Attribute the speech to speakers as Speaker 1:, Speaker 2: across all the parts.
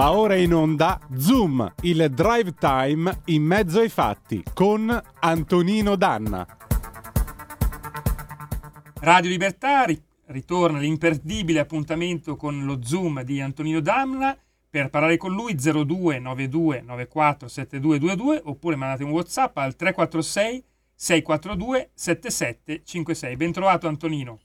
Speaker 1: Va ora in onda Zoom, il drive time in mezzo ai fatti con Antonino Danna.
Speaker 2: Radio Libertà ritorna l'imperdibile appuntamento con lo Zoom di Antonino Danna. Per parlare con lui 02 92 94 7222 oppure mandate un WhatsApp al 346 642 7756. Ben trovato Antonino.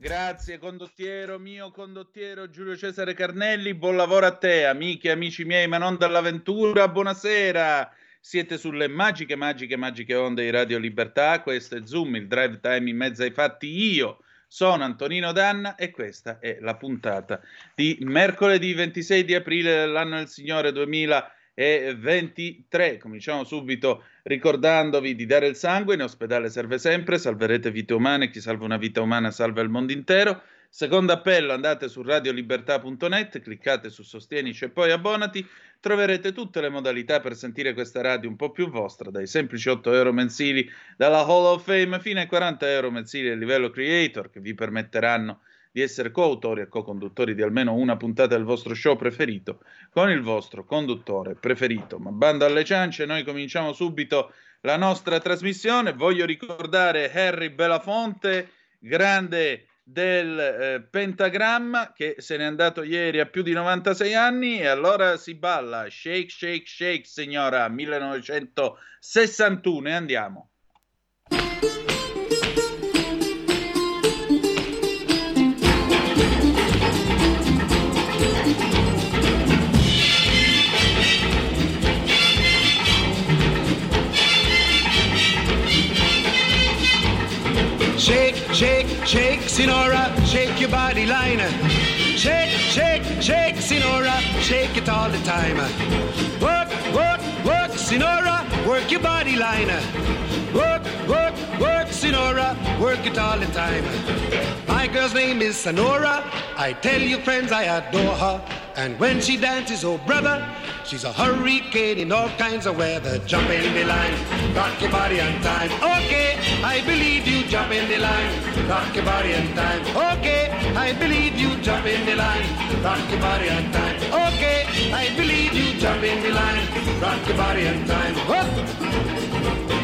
Speaker 3: Grazie condottiero mio, condottiero Giulio Cesare Carnelli, buon lavoro a te, amiche e amici miei, ma non dall'avventura, buonasera. Siete sulle magiche, magiche, magiche onde di Radio Libertà, questo è Zoom, il drive time in mezzo ai fatti. Io sono Antonino Danna e questa è la puntata di mercoledì 26 di aprile dell'anno del Signore 2020 e 23. Cominciamo subito ricordandovi di dare il sangue, in ospedale serve sempre, salverete vite umane, chi salva una vita umana salva il mondo intero. Secondo appello, andate su radiolibertà.net, cliccate su Sostienici e poi abbonati, troverete tutte le modalità per sentire questa radio un po' più vostra, dai semplici 8 euro mensili dalla Hall of Fame fino ai 40 euro mensili a livello creator che vi permetteranno di essere coautori e co-conduttori di almeno una puntata del vostro show preferito con il vostro conduttore preferito. Ma bando alle ciance, noi cominciamo subito la nostra trasmissione. Voglio ricordare Harry Belafonte, grande del eh, pentagramma che se n'è andato ieri a più di 96 anni e allora si balla shake shake shake signora 1961 e andiamo
Speaker 4: Shake, shake, shake, Sinora, shake your body line. Shake, shake, shake, Sinora, shake it all the time. Work, work, work, Sinora, work your body line. Work, work, work, Sinora, work it all the time. My girl's name is Sonora. I tell you, friends, I adore her. And when she dances, oh brother, she's a hurricane in all kinds of weather. Jump in the line, rock your body on time. Okay, I believe you. Jump in the line, rock your body on time. Okay, I believe you. Jump in the line, rock your body on time. Okay, I believe you. Jump in the line, rock your body on time. Whoop.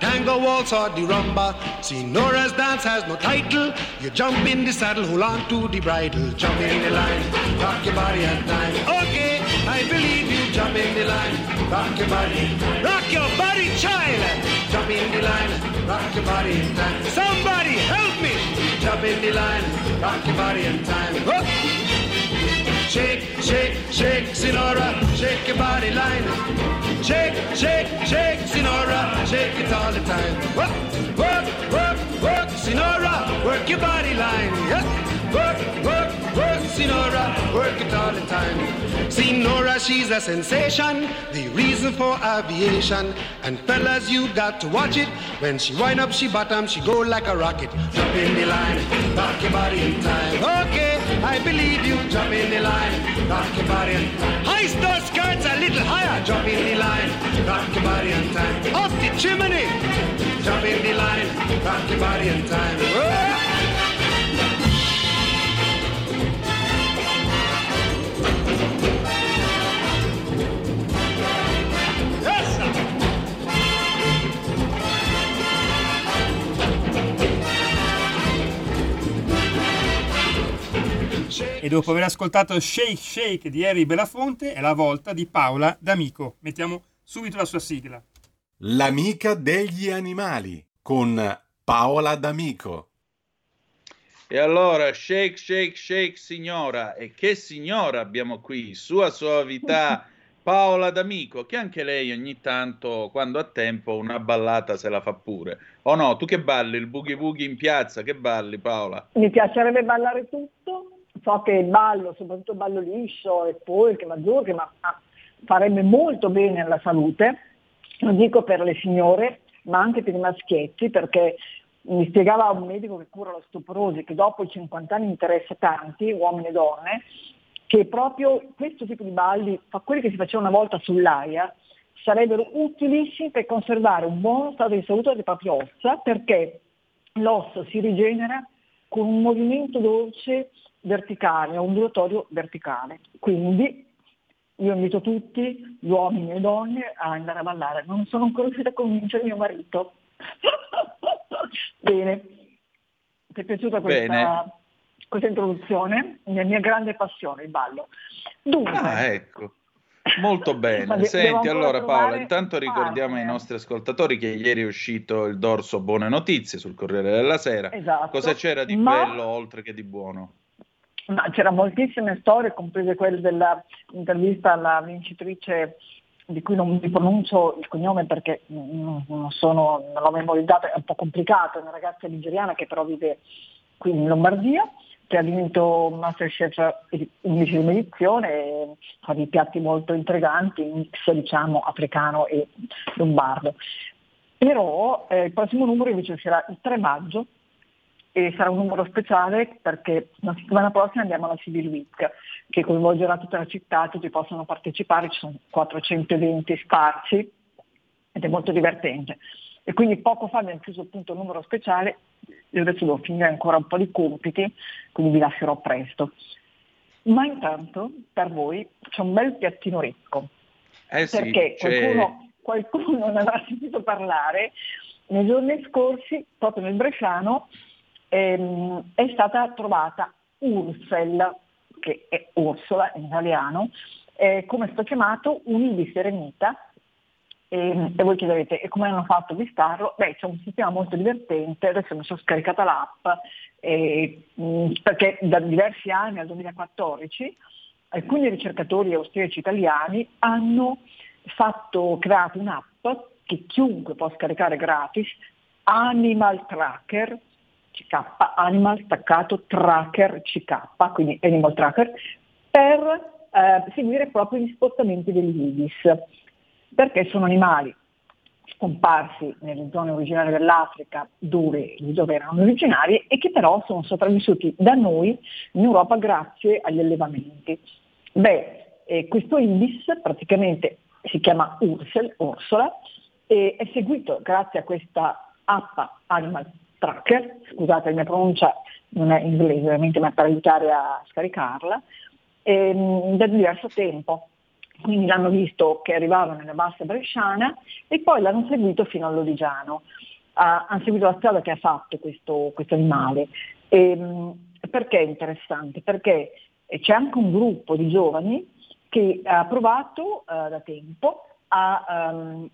Speaker 4: tango, waltz, or the rumba. Sinora's dance has no title. You jump in the saddle, hold on to the bridle. Jump in the line, rock your body and time. Okay, I believe you. Jump in the line, rock your body. Rock your body, child. Jump in the line, rock your body in time. Somebody help me. Jump in the line, rock your body in time. Whoop. Shake, shake, shake, Sinora, shake your body line. Shake, shake, shake it all the time. Work, work, work, work, Sinora, work your body line. Yeah. Work, work, work, Sinora, work it all the time. Sinora, she's a sensation, the reason for aviation. And fellas, you got to watch it. When she wind up, she bottom, she go like a rocket. Jump in the line, rock your body in time. Okay, I believe you. Jump in the line, Nachgebarian time. Heist those skirts a little higher. Jump in the line. Rocky Nachgebarian time. Off the chimney. Jump in the line. Rocky Nachgebarian time. Whoa!
Speaker 2: E dopo aver ascoltato Shake Shake di Harry Belafonte è la volta di Paola D'Amico. Mettiamo subito la sua sigla.
Speaker 1: L'amica degli animali con Paola D'Amico.
Speaker 3: E allora, shake, shake, shake, signora. E che signora abbiamo qui? Sua soavità, Paola D'Amico, che anche lei ogni tanto, quando ha tempo, una ballata se la fa pure. O no? Tu che balli? Il boogie boogie in piazza? Che balli, Paola?
Speaker 5: Mi piacerebbe ballare tutto, so che il ballo, soprattutto ballo liscio e polke, mazurche, ma farebbe molto bene alla salute, lo dico per le signore, ma anche per i maschietti, perché mi spiegava un medico che cura l'osteoporosi che dopo i 50 anni interessa tanti, uomini e donne, che proprio questo tipo di balli, quelli che si facevano una volta sull'aia, sarebbero utilissimi per conservare un buono stato di salute delle proprie ossa perché l'osso si rigenera con un movimento dolce verticale, ondulatorio verticale. Quindi io invito tutti, gli uomini e le donne, a andare a ballare. Non sono ancora riuscita a convincere mio marito. Bene, ti è piaciuta questa, questa, introduzione? La mia grande passione, il ballo.
Speaker 3: Dunque, ah, ecco. Molto bene. Senti, allora Paola, intanto ricordiamo ai nostri ascoltatori che ieri è uscito il dorso Buone Notizie sul Corriere della Sera. Esatto. Cosa c'era di Ma... bello oltre che di buono?
Speaker 5: Ma c'erano moltissime storie, comprese quelle dell'intervista alla vincitrice di cui non mi pronuncio il cognome perché non, sono, non l'ho memorizzato, è un po' complicato, è una ragazza nigeriana che però vive qui in Lombardia, che ha vinto Masterchef 11 edizione e fa dei piatti molto intriganti, mix diciamo africano e lombardo. Però eh, il prossimo numero invece uscirà il 3 maggio e sarà un numero speciale perché la settimana prossima andiamo alla Civil Week che coinvolgerà tutta la città, tutti possono partecipare, ci sono 400 eventi sparsi ed è molto divertente. E quindi poco fa abbiamo chiuso appunto il numero speciale, io adesso devo finire ancora un po' di compiti, quindi vi lascerò presto. Ma intanto per voi c'è un bel piattino ricco, eh sì, perché qualcuno, qualcuno non aveva sentito parlare, nei giorni scorsi, proprio nel Bresciano, ehm, è stata trovata Ursel, che è Ursula in italiano, eh, come è stato chiamato un ibis eremita. E, e, voi chiederete e come hanno fatto a vistarlo? Beh, c'è un sistema molto divertente, adesso mi sono scaricata l'app eh, perché da diversi anni, al 2014, alcuni ricercatori austriaci italiani hanno fatto, creato un'app che chiunque può scaricare gratis, Animal Tracker, CK, Animal staccato tracker CK, quindi Animal Tracker, per eh, seguire proprio gli spostamenti degli perché sono animali scomparsi nelle zone originarie dell'Africa dove, dove, erano originari e che però sono sopravvissuti da noi in Europa grazie agli allevamenti. Beh, eh, questo ibis praticamente si chiama Ursel, Ursula, e è seguito grazie a questa app Animal tracker, scusate la mia pronuncia non è inglese ovviamente ma per aiutare a scaricarla, ehm, da diverso tempo. Quindi l'hanno visto che arrivava nella bassa bresciana e poi l'hanno seguito fino all'Odigiano. Uh, hanno seguito la strada che ha fatto questo, questo animale. E, um, perché è interessante? Perché c'è anche un gruppo di giovani che ha provato uh, da tempo a um,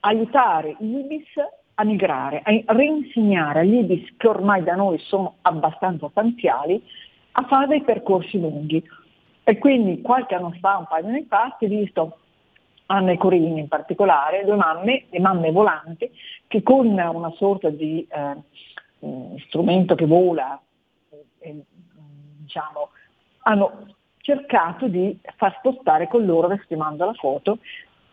Speaker 5: aiutare ibis a migrare, a reinsegnare agli ibis che ormai da noi sono abbastanza tanziali a fare dei percorsi lunghi. E quindi qualche anno fa, un paio di anni fa, si è visto Anna e Corinne in particolare, due mamme, le mamme volanti, che con una sorta di eh, strumento che vola, eh, diciamo, hanno cercato di far spostare con loro, adesso ti mando la foto,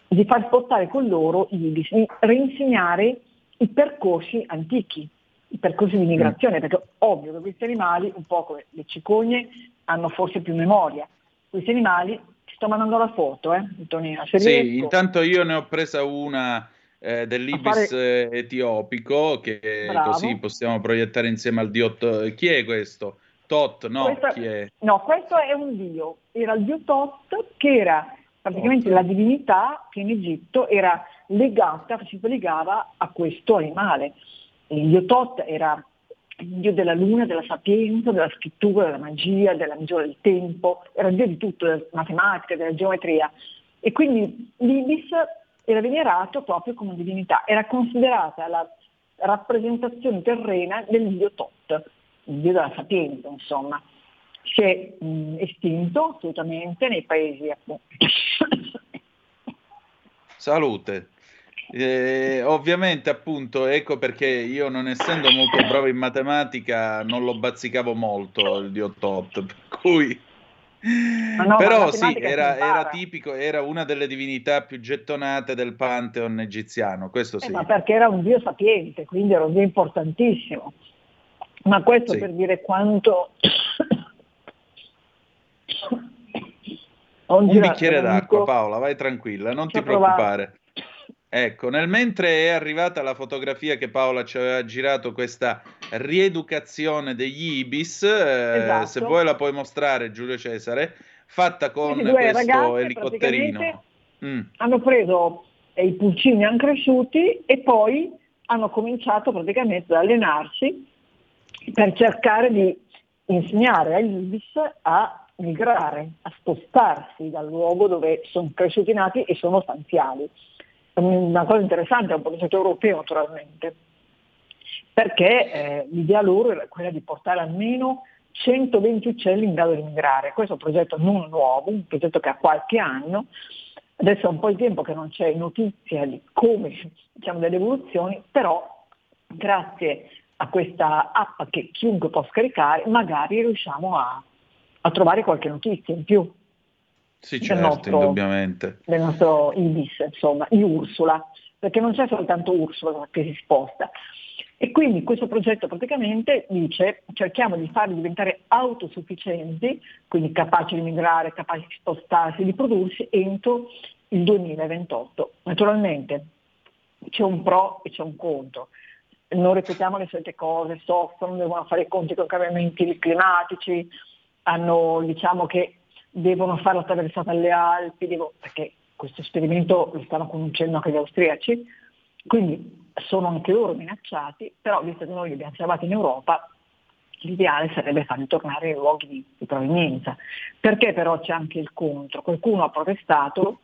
Speaker 5: di far spostare con loro gli ibis, di reinsegnare i percorsi antichi, i percorsi di migrazione, mm. perché ovvio che questi animali, un po' come le cicogne, hanno forse più memoria. Questi animali, ti sto mandando la foto, eh, Antonina.
Speaker 3: Se sì, riesco... intanto io ne ho presa una eh, dell'ibis fare... etiopico, che Bravo. così possiamo proiettare insieme al dio. Chi è questo? Tot, no?
Speaker 5: Questo...
Speaker 3: Chi è?
Speaker 5: No, questo è un dio. Era il dio Tot, che era praticamente Tot. la divinità che in Egitto era legata, si legava a questo animale. Il era il dio della luna, della sapienza, della scrittura, della magia, della misura del tempo, era il dio di tutto, della matematica, della geometria. E quindi l'Ibis era venerato proprio come divinità, era considerata la rappresentazione terrena del dio Tot, il dio della sapienza, insomma. Si è mh, estinto assolutamente nei paesi appunto.
Speaker 3: Salute. Eh, ovviamente, appunto, ecco perché io, non essendo molto bravo in matematica, non lo bazzicavo molto il dio Tot, per cui No, Però sì, era, era, tipico, era una delle divinità più gettonate del pantheon egiziano, questo eh, sì.
Speaker 5: ma perché era un dio sapiente, quindi era un dio importantissimo. Ma questo sì. per dire quanto...
Speaker 3: un bicchiere d'acqua, Paola, vai tranquilla, non ti preoccupare. Ecco, nel mentre è arrivata la fotografia che Paola ci aveva girato, questa rieducazione degli Ibis, eh, esatto. se vuoi la puoi mostrare Giulio Cesare, fatta con questo elicotterino.
Speaker 5: Mm. Hanno preso eh, i pulcini hanno cresciuti e poi hanno cominciato praticamente ad allenarsi per cercare di insegnare agli Ibis a migrare, a spostarsi dal luogo dove sono cresciuti nati e sono stanziali una cosa interessante, è un progetto europeo naturalmente, perché eh, l'idea loro era quella di portare almeno 120 uccelli in grado di migrare. Questo è un progetto non nuovo, un progetto che ha qualche anno, adesso è un po' di tempo che non c'è notizia di come, diciamo, delle evoluzioni, però grazie a questa app che chiunque può scaricare, magari riusciamo a, a trovare qualche notizia in più.
Speaker 3: Sì, certo, nostro, indubbiamente.
Speaker 5: Del nostro Ibis, insomma, di Ursula, perché non c'è soltanto Ursula che si sposta. E quindi questo progetto praticamente dice cerchiamo di farli diventare autosufficienti, quindi capaci di migrare, capaci di spostarsi, di prodursi entro il 2028. Naturalmente c'è un pro e c'è un contro. Non ripetiamo le solite cose, soffrono, devono fare i conti con i cambiamenti climatici, hanno diciamo che devono fare la traversata alle Alpi, devo, perché questo esperimento lo stanno conducendo anche gli austriaci, quindi sono anche loro minacciati, però visto che noi li abbiamo salvati in Europa, l'ideale sarebbe farli tornare nei luoghi di, di provenienza. Perché però c'è anche il contro? Qualcuno ha protestato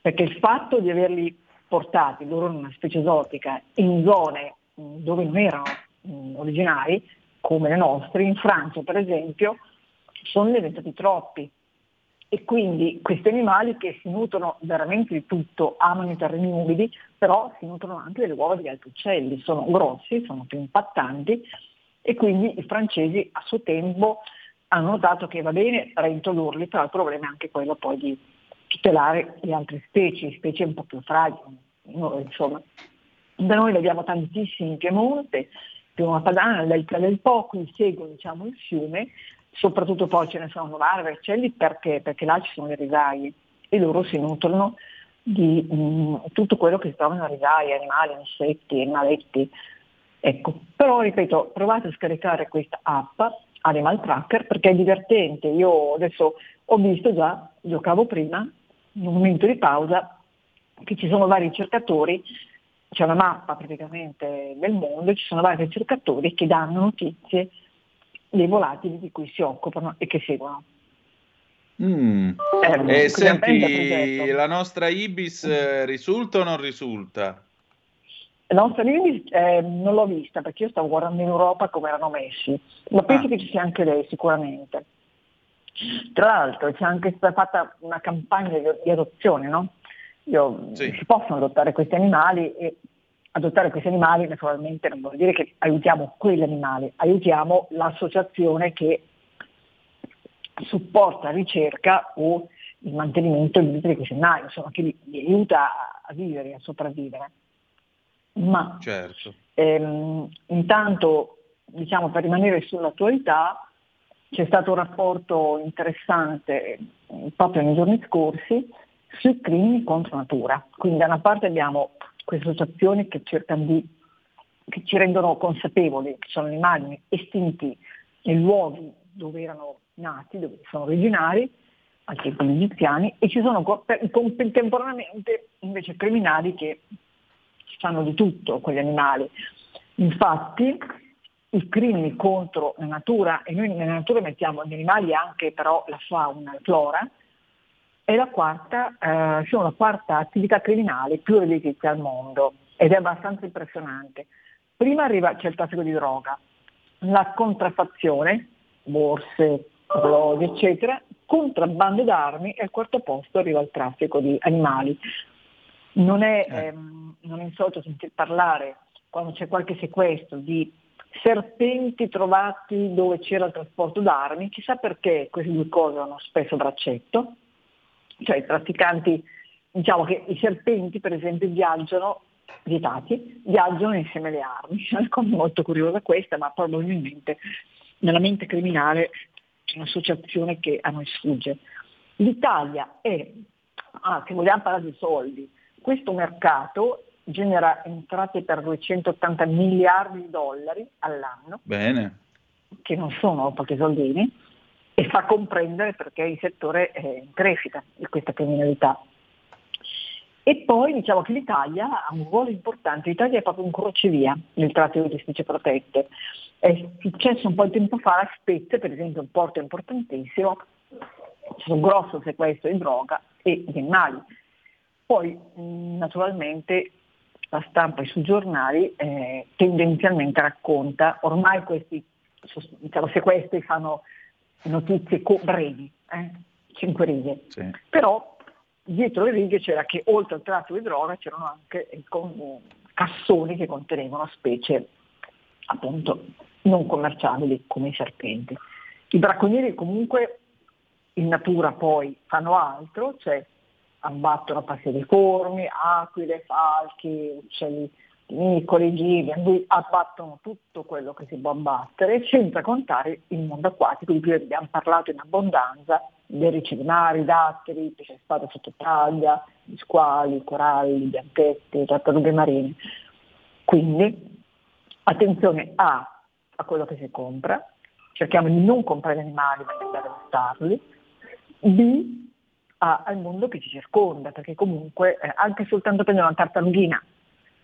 Speaker 5: perché il fatto di averli portati, loro in una specie esotica, in zone dove non erano originari, come le nostre, in Francia per esempio, sono diventati troppi e quindi questi animali che si nutrono veramente di tutto, amano i terreni umidi, però si nutrono anche delle uova degli altri uccelli, sono grossi, sono più impattanti e quindi i francesi a suo tempo hanno notato che va bene reintrodurli, però il problema è anche quello poi di tutelare le altre specie, specie un po' più fragili. Insomma, da noi ne abbiamo tantissimi in Piemonte, Piuma Padana, al delta del Po, qui seguono diciamo, il fiume soprattutto poi ce ne sono 90 vercelli perché? Perché là ci sono le risaie e loro si nutrono di mh, mm, tutto quello che si trova nella risaia, animali, insetti, animaletti. Ecco, però ripeto, provate a scaricare questa app Animal Tracker perché è divertente. Io adesso ho visto già, giocavo prima, in un momento di pausa, che ci sono vari ricercatori, c'è una mappa praticamente del mondo, ci sono vari ricercatori che danno notizie dei volatili di cui si occupano e che seguono.
Speaker 3: Mm. Eh, eh, senti, la nostra Ibis eh, risulta o non risulta?
Speaker 5: La nostra Ibis eh, non l'ho vista perché io stavo guardando in Europa come erano messi, ma penso ah. che ci sia anche lei sicuramente. Tra l'altro c'è anche stata fatta una campagna di, di adozione, no? Io, sì. Si possono adottare questi animali e adottare questi animali naturalmente non vuol dire che aiutiamo quegli animali, aiutiamo l'associazione che supporta la ricerca o il mantenimento vita di questi animali, insomma che li, li aiuta a vivere, a sopravvivere. Ma certo. ehm, intanto, diciamo, per rimanere sull'attualità, c'è stato un rapporto interessante proprio nei giorni scorsi sui crimini contro natura. Quindi da una parte abbiamo queste associazioni che cercano di, che ci rendono consapevoli che sono animali estinti nei luoghi dove erano nati, dove sono originari, al tempo degli egiziani, e ci sono contemporaneamente invece criminali che fanno di tutto con gli animali. Infatti i crimini contro la natura, e noi nella natura mettiamo gli animali anche però la fauna, la flora, è la quarta, eh, sono la quarta attività criminale più redditizia al mondo ed è abbastanza impressionante. Prima arriva, c'è il traffico di droga, la contraffazione, borse, orologi, eccetera, contrabbando d'armi e al quarto posto arriva il traffico di animali. Non è, eh. ehm, non è insolito sentir parlare quando c'è qualche sequestro di serpenti trovati dove c'era il trasporto d'armi, chissà perché queste due cose hanno spesso braccetto, cioè i trafficanti, diciamo che i serpenti per esempio viaggiano, vietati, viaggiano insieme alle armi, è una cosa molto curiosa questa, ma probabilmente nella mente criminale c'è un'associazione che a noi sfugge. L'Italia è, ah, se vogliamo parlare di soldi, questo mercato genera entrate per 280 miliardi di dollari all'anno,
Speaker 3: Bene.
Speaker 5: che non sono pochi soldini, e fa comprendere perché il settore è in crescita di questa criminalità. E poi diciamo che l'Italia ha un ruolo importante, l'Italia è proprio un crocevia nel tratto di specie protette. È successo un po' di tempo fa a Spezia, per esempio un porto importantissimo, c'è un grosso sequestro di droga e di animali. Poi naturalmente la stampa e sui giornali eh, tendenzialmente racconta, ormai questi diciamo, sequestri fanno notizie co- brevi, eh, cinque righe, sì. però dietro le righe c'era che oltre al tratto di droga c'erano anche eh, con, cassoni che contenevano specie appunto non commerciabili come i serpenti. I bracconieri comunque in natura poi fanno altro, cioè abbattono passeriformi, aquile, falchi, uccelli piccoli, gigli, abbattono tutto quello che si può abbattere, senza contare il mondo acquatico di cui abbiamo parlato in abbondanza, dei ricci mari, datteri, pesce spada sottotaglia, squali, coralli, bianchetti, tartarughe marine. Quindi attenzione A a quello che si compra, cerchiamo di non comprare animali ma di adottarli, B a, al mondo che ci circonda, perché comunque eh, anche soltanto prendere una tartarughina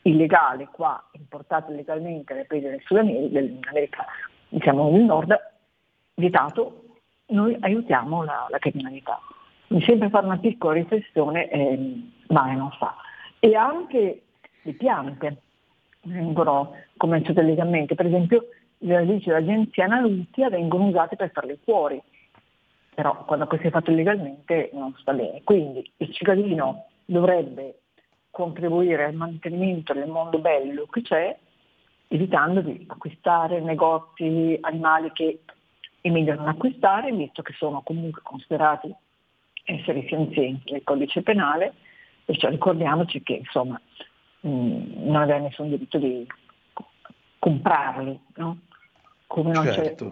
Speaker 5: illegale qua, importata illegalmente dai paesi del Sud America, dell'America diciamo del Nord, vietato, noi aiutiamo la, la criminalità. Mi sembra fare una piccola riflessione, eh, ma non fa. E anche le piante vengono commerciate legalmente, per esempio le radici dell'agenzia Nalutia vengono usate per fare le cuori, però quando questo è fatto illegalmente non sta bene. Quindi il cittadino dovrebbe contribuire al mantenimento del mondo bello che c'è, evitando di acquistare negozi animali che è meglio non acquistare, visto che sono comunque considerati esseri senzienti nel codice penale, perciò ricordiamoci che insomma mh, non abbiamo nessun diritto di comprarli, no? come non certo.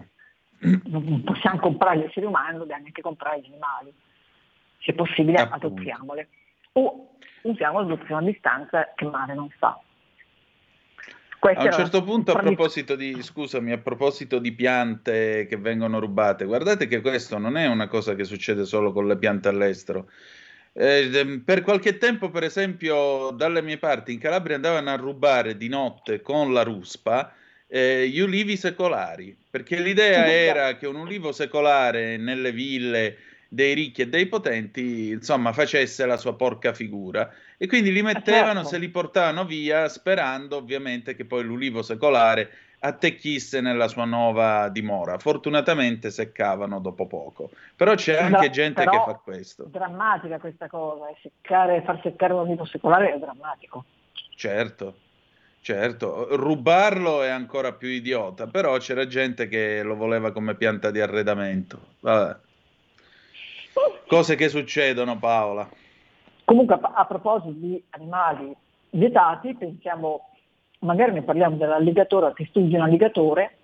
Speaker 5: c'è non possiamo comprare gli esseri umani, dobbiamo anche comprare gli animali. Se possibile Appunto. adottiamole. O usiamo l'adozione a distanza che male non fa.
Speaker 3: Questa a un certo punto, a proposito di, scusami, a proposito di piante che vengono rubate, guardate che questo non è una cosa che succede solo con le piante all'estero. Eh, per qualche tempo, per esempio, dalle mie parti in Calabria andavano a rubare di notte con la ruspa eh, gli ulivi secolari, perché l'idea era che un ulivo secolare nelle ville dei ricchi e dei potenti, insomma, facesse la sua porca figura. E quindi li mettevano, certo. se li portavano via, sperando ovviamente che poi l'ulivo secolare attecchisse nella sua nuova dimora. Fortunatamente seccavano dopo poco. Però c'è anche gente che fa questo.
Speaker 5: Drammatica questa cosa, eh, seccare, far seccare un ulivo secolare è drammatico.
Speaker 3: Certo. Certo, rubarlo è ancora più idiota, però c'era gente che lo voleva come pianta di arredamento. Vabbè. Cose che succedono, Paola.
Speaker 5: Comunque, a proposito di animali vietati, pensiamo, magari ne parliamo dell'alligatore, che studia un alligatore,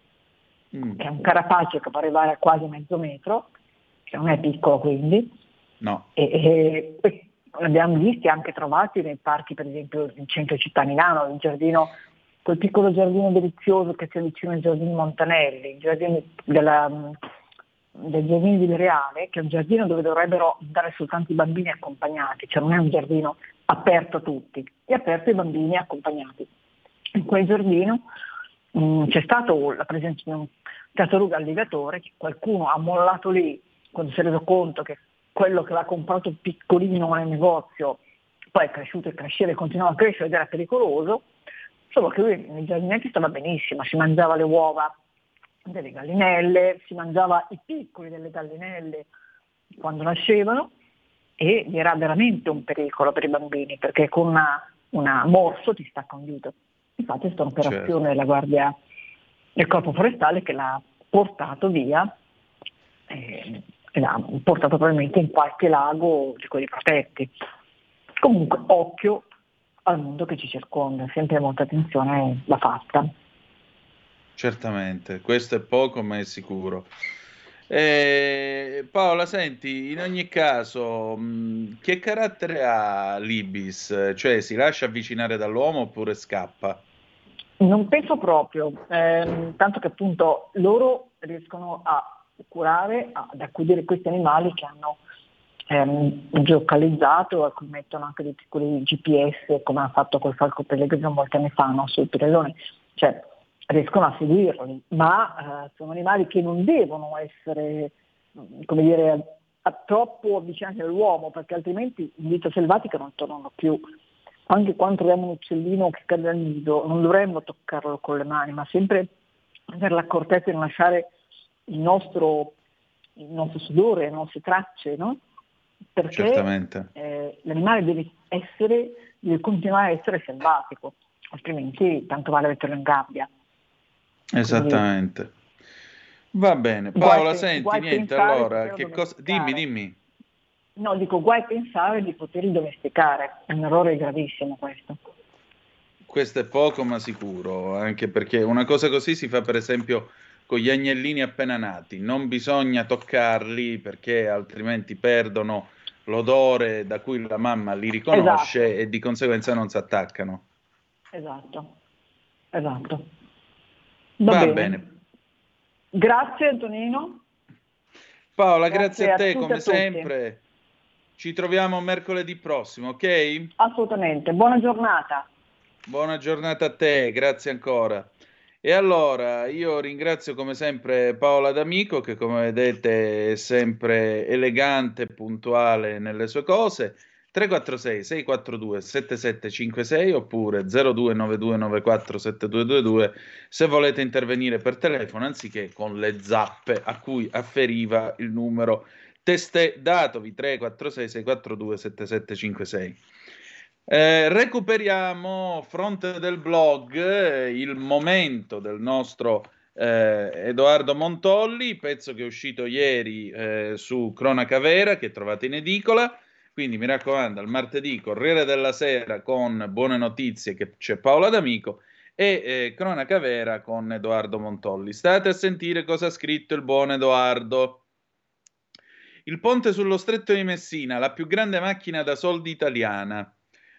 Speaker 5: mm. che è un carapace che può arrivare a quasi mezzo metro, che non è piccolo quindi.
Speaker 3: No.
Speaker 5: E, e, l'abbiamo visti anche trovati nei parchi, per esempio in centro città Milano, il giardino, quel piccolo giardino delizioso che c'è vicino al giardino Montanelli, il giardino della, del giardino di Reale, che è un giardino dove dovrebbero andare soltanto i bambini accompagnati, cioè non è un giardino aperto a tutti, è aperto ai bambini accompagnati. In quel giardino mh, mm, c'è stata la presenza di un tartaruga alligatore che qualcuno ha mollato lì quando si è reso conto che quello che l'ha comprato piccolino nel negozio, poi è cresciuto e cresceva e continuava a crescere ed era pericoloso, solo che lui nei giardinetti stava benissimo, si mangiava le uova delle gallinelle, si mangiava i piccoli delle gallinelle quando nascevano e era veramente un pericolo per i bambini perché con una, una morso ti stacca un dito. Infatti è stata un'operazione certo. della Guardia il corpo forestale che l'ha portato via eh, e l'ha portato probabilmente in qualche lago di quelli protetti. Comunque occhio al mondo che ci circonda, sempre molta attenzione va fatta.
Speaker 3: Certamente, questo è poco ma è sicuro. Eh, Paola, senti, in ogni caso, mh, che carattere ha l'Ibis? Cioè, si lascia avvicinare dall'uomo oppure scappa?
Speaker 5: Non penso proprio, eh, tanto che appunto loro riescono a curare, ad accudire questi animali che hanno ehm, geocalizzato, a cui mettono anche dei piccoli GPS, come ha fatto col falco pellegrino molti anni fa, no? sul Pirellone. Cioè, riescono a seguirli, ma eh, sono animali che non devono essere, come dire, troppo avvicinati all'uomo, perché altrimenti in vita selvatica non tornano più. Anche quando troviamo un uccellino che cade dal nido, non dovremmo toccarlo con le mani, ma sempre avere l'accortezza di non lasciare il nostro, il nostro sudore, le nostre tracce, no? Perché eh, l'animale deve essere, deve continuare a essere selvatico, altrimenti tanto vale metterlo in gabbia.
Speaker 3: Esattamente. Va bene, Paola, guai, senti, guai niente, allora, che cosa... Dimmi, dimmi.
Speaker 5: No, dico, guai pensare di poterli domesticare, è un errore gravissimo questo.
Speaker 3: Questo è poco ma sicuro, anche perché una cosa così si fa per esempio con gli agnellini appena nati, non bisogna toccarli perché altrimenti perdono l'odore da cui la mamma li riconosce esatto. e di conseguenza non si attaccano.
Speaker 5: Esatto, esatto.
Speaker 3: Va, Va bene. bene.
Speaker 5: Grazie Antonino.
Speaker 3: Paola, grazie, grazie a te a come sempre. Ci troviamo mercoledì prossimo, ok?
Speaker 5: Assolutamente. Buona giornata.
Speaker 3: Buona giornata a te, grazie ancora. E allora io ringrazio come sempre Paola D'Amico che come vedete è sempre elegante e puntuale nelle sue cose. 346 642 7756 oppure 0292947222 se volete intervenire per telefono anziché con le zappe a cui afferiva il numero testé datovi 346 642 7756 eh, recuperiamo fronte del blog eh, il momento del nostro eh, Edoardo Montolli pezzo che è uscito ieri eh, su Cronaca Vera che trovate in edicola quindi mi raccomando, al martedì Corriere della Sera con buone notizie che c'è Paola D'Amico e eh, Cronaca Vera con Edoardo Montolli. State a sentire cosa ha scritto il buon Edoardo. Il ponte sullo stretto di Messina, la più grande macchina da soldi italiana.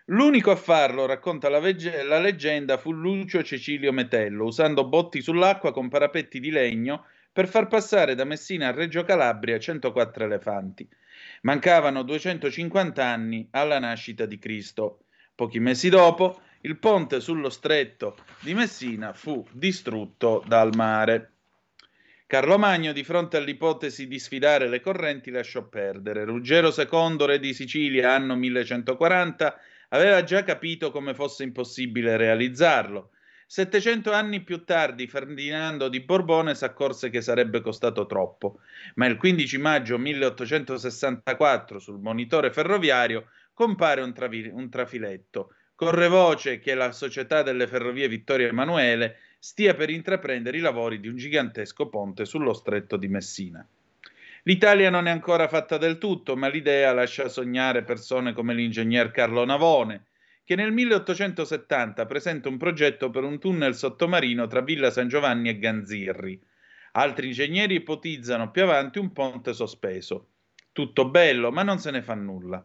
Speaker 3: L'unico a farlo, racconta la, vege- la leggenda, fu Lucio Cecilio Metello, usando botti sull'acqua con parapetti di legno per far passare da Messina a Reggio Calabria 104 elefanti. Mancavano 250 anni alla nascita di Cristo. Pochi mesi dopo, il ponte sullo stretto di Messina fu distrutto dal mare. Carlo Magno, di fronte all'ipotesi di sfidare le correnti, lasciò perdere. Ruggero II, re di Sicilia, anno 1140, aveva già capito come fosse impossibile realizzarlo 700 anni più tardi Ferdinando di Borbone si accorse che sarebbe costato troppo, ma il 15 maggio 1864 sul monitore ferroviario compare un, travi- un trafiletto. Corre voce che la Società delle Ferrovie Vittorio Emanuele stia per intraprendere i lavori di un gigantesco ponte sullo stretto di Messina. L'Italia non è ancora fatta del tutto, ma l'idea lascia sognare persone come l'ingegner Carlo Navone, che nel 1870 presenta un progetto per un tunnel sottomarino tra Villa San Giovanni e Ganzirri. Altri ingegneri ipotizzano più avanti un ponte sospeso. Tutto bello, ma non se ne fa nulla.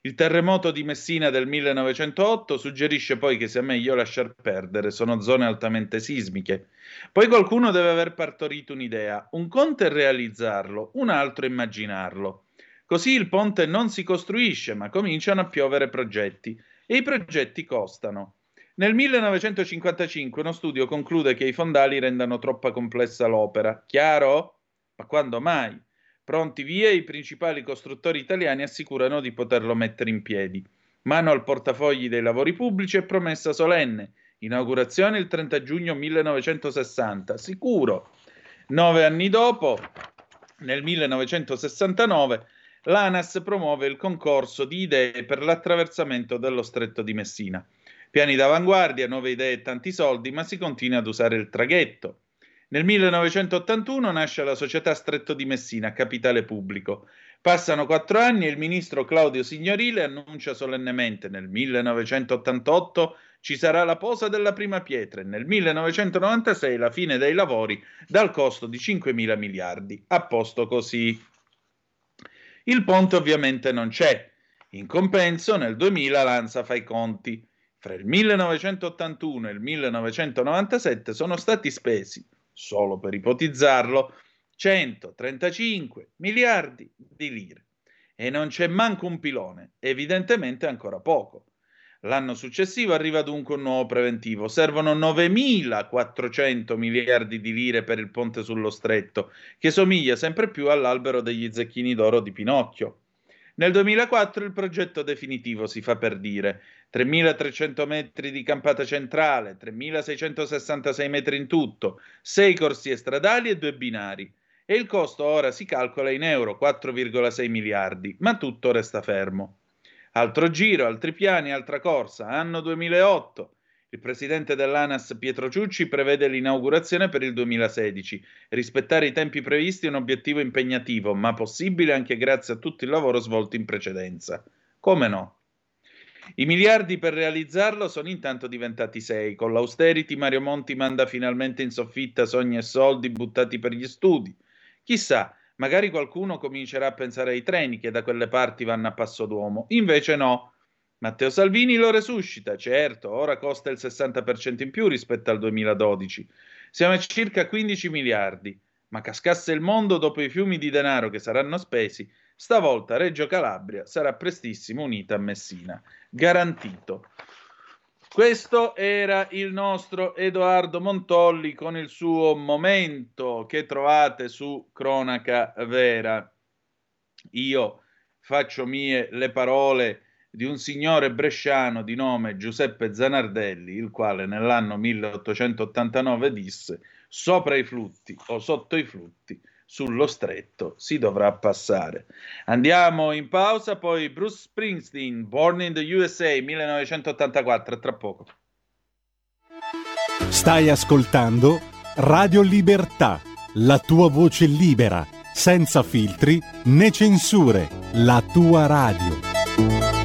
Speaker 3: Il terremoto di Messina del 1908 suggerisce poi che sia meglio lasciar perdere, sono zone altamente sismiche. Poi qualcuno deve aver partorito un'idea, un conto è realizzarlo, un altro immaginarlo. Così il ponte non si costruisce, ma cominciano a piovere progetti e i progetti costano. Nel 1955 uno studio conclude che i fondali rendano troppo complessa l'opera. Chiaro? Ma quando mai? Pronti via, i principali costruttori italiani assicurano di poterlo mettere in piedi. Mano al portafogli dei lavori pubblici e promessa solenne. Inaugurazione il 30 giugno 1960. Sicuro. Nove anni dopo, nel 1969, l'ANAS promuove il concorso di idee per l'attraversamento dello stretto di Messina. Piani d'avanguardia, nuove idee e tanti soldi, ma si continua ad usare il traghetto. Nel 1981 nasce la società Stretto di Messina, capitale pubblico. Passano quattro anni e il ministro Claudio Signorile annuncia solennemente nel 1988 ci sarà la posa della prima pietra e nel 1996 la fine dei lavori dal costo di 5 mila miliardi. A posto così. Il ponte ovviamente non c'è. In compenso nel 2000 Lanza fa i conti. Fra il 1981 e il 1997 sono stati spesi, solo per ipotizzarlo, 135 miliardi di lire. E non c'è manco un pilone, evidentemente ancora poco. L'anno successivo arriva dunque un nuovo preventivo. Servono 9.400 miliardi di lire per il ponte sullo stretto, che somiglia sempre più all'albero degli zecchini d'oro di Pinocchio. Nel 2004 il progetto definitivo si fa per dire 3.300 metri di campata centrale, 3.666 metri in tutto, 6 corsie stradali e 2 binari. E il costo ora si calcola in euro, 4,6 miliardi, ma tutto resta fermo. Altro giro, altri piani, altra corsa, anno 2008. Il presidente dell'ANAS Pietro Ciucci prevede l'inaugurazione per il 2016. Rispettare i tempi previsti è un obiettivo impegnativo, ma possibile anche grazie a tutto il lavoro svolto in precedenza. Come no? I miliardi per realizzarlo sono intanto diventati sei. Con l'austerity Mario Monti manda finalmente in soffitta sogni e soldi buttati per gli studi. Chissà, magari qualcuno comincerà a pensare ai treni che da quelle parti vanno a passo d'uomo. Invece no. Matteo Salvini lo resuscita, certo, ora costa il 60% in più rispetto al 2012. Siamo a circa 15 miliardi, ma cascasse il mondo dopo i fiumi di denaro che saranno spesi, stavolta Reggio Calabria sarà prestissimo unita a Messina. Garantito. Questo era il nostro Edoardo Montolli con il suo momento che trovate su Cronaca Vera. Io faccio mie le parole di un signore bresciano di nome Giuseppe Zanardelli, il quale nell'anno 1889 disse sopra i flutti o sotto i flutti, sullo stretto si dovrà passare. Andiamo in pausa, poi Bruce Springsteen, Born in the USA 1984, tra poco.
Speaker 1: Stai ascoltando Radio Libertà, la tua voce libera, senza filtri né censure, la tua radio.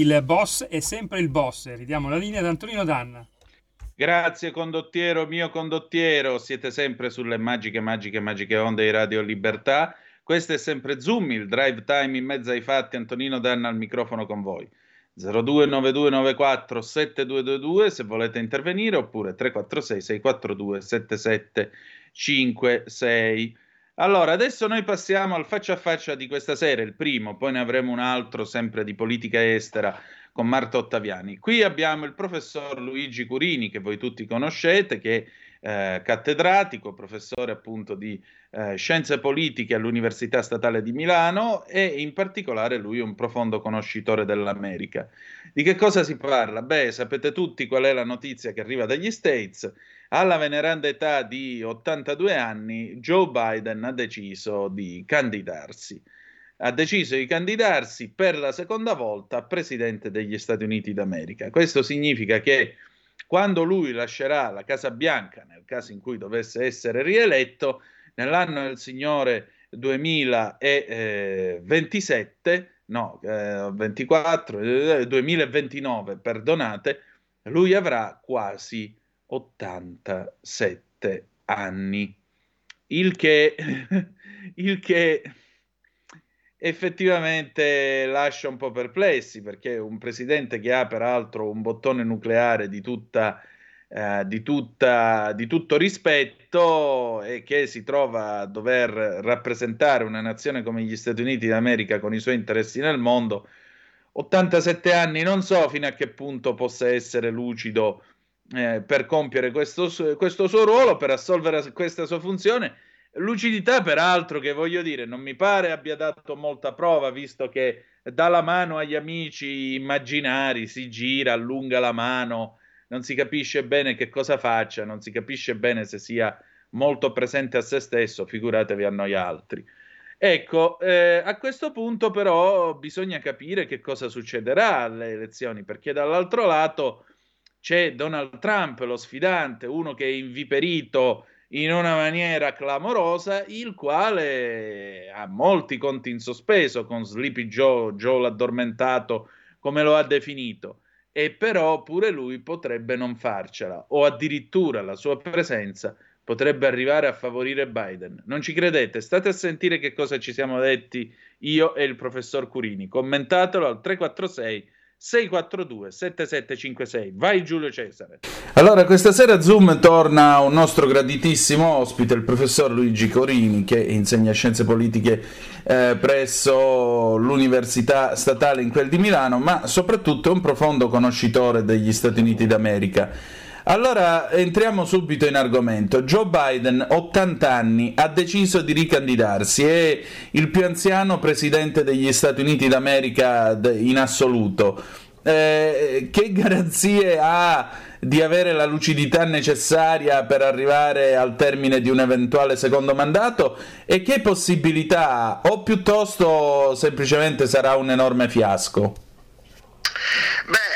Speaker 2: Il boss è sempre il boss. Ridiamo la linea ad Antonino Danna.
Speaker 3: Grazie condottiero, mio condottiero, siete sempre sulle magiche, magiche, magiche onde di Radio Libertà. Questo è sempre Zoom, il drive time in mezzo ai fatti. Antonino Danna al microfono con voi. 029294 7222 se volete intervenire oppure 346 642 7756. Allora, adesso noi passiamo al faccia a faccia di questa sera, il primo, poi ne avremo un altro sempre di politica estera con Marta Ottaviani. Qui abbiamo il professor Luigi Curini, che voi tutti conoscete, che è eh, cattedratico, professore appunto di eh, scienze politiche all'Università Statale di Milano e in particolare lui è un profondo conoscitore dell'America. Di che cosa si parla? Beh, sapete tutti qual è la notizia che arriva dagli States. Alla veneranda età di 82 anni, Joe Biden ha deciso di candidarsi. Ha deciso di candidarsi per la seconda volta a presidente degli Stati Uniti d'America. Questo significa che quando lui lascerà la Casa Bianca, nel caso in cui dovesse essere rieletto, nell'anno del Signore 2027, no, eh, 24, eh, 2029, perdonate, lui avrà quasi 87 anni, il che, il che effettivamente lascia un po' perplessi perché un presidente che ha peraltro un bottone nucleare di, tutta, eh, di, tutta, di tutto rispetto e che si trova a dover rappresentare una nazione come gli Stati Uniti d'America con i suoi interessi nel mondo, 87 anni non so fino a che punto possa essere lucido eh, per compiere questo, questo suo ruolo, per assolvere questa sua funzione. Lucidità, peraltro, che voglio dire, non mi pare abbia dato molta prova, visto che dà la mano agli amici immaginari, si gira, allunga la mano, non si capisce bene che cosa faccia, non si capisce bene se sia molto presente a se stesso, figuratevi a noi altri. Ecco, eh, a questo punto però bisogna capire che cosa succederà alle elezioni, perché dall'altro lato c'è Donald Trump, lo sfidante, uno che è inviperito in una maniera clamorosa, il quale ha molti conti in sospeso con Sleepy Joe, Joe l'addormentato, come lo ha definito, e però pure lui potrebbe non farcela, o addirittura la sua presenza potrebbe arrivare a favorire Biden. Non ci credete? State a sentire che cosa ci siamo detti io e il professor Curini. Commentatelo al 346 642 7756. Vai Giulio Cesare.
Speaker 6: Allora, questa sera Zoom torna un nostro graditissimo ospite, il professor Luigi Corini, che insegna scienze politiche eh, presso l'Università Statale in quel di Milano, ma soprattutto è un profondo conoscitore degli Stati Uniti d'America. Allora entriamo subito in argomento. Joe Biden, 80 anni, ha deciso di ricandidarsi, è il più anziano presidente degli Stati Uniti d'America in assoluto. Eh, che garanzie ha di avere la lucidità necessaria per arrivare al termine di un eventuale secondo mandato e che possibilità ha? O piuttosto semplicemente sarà un enorme fiasco?
Speaker 7: Beh,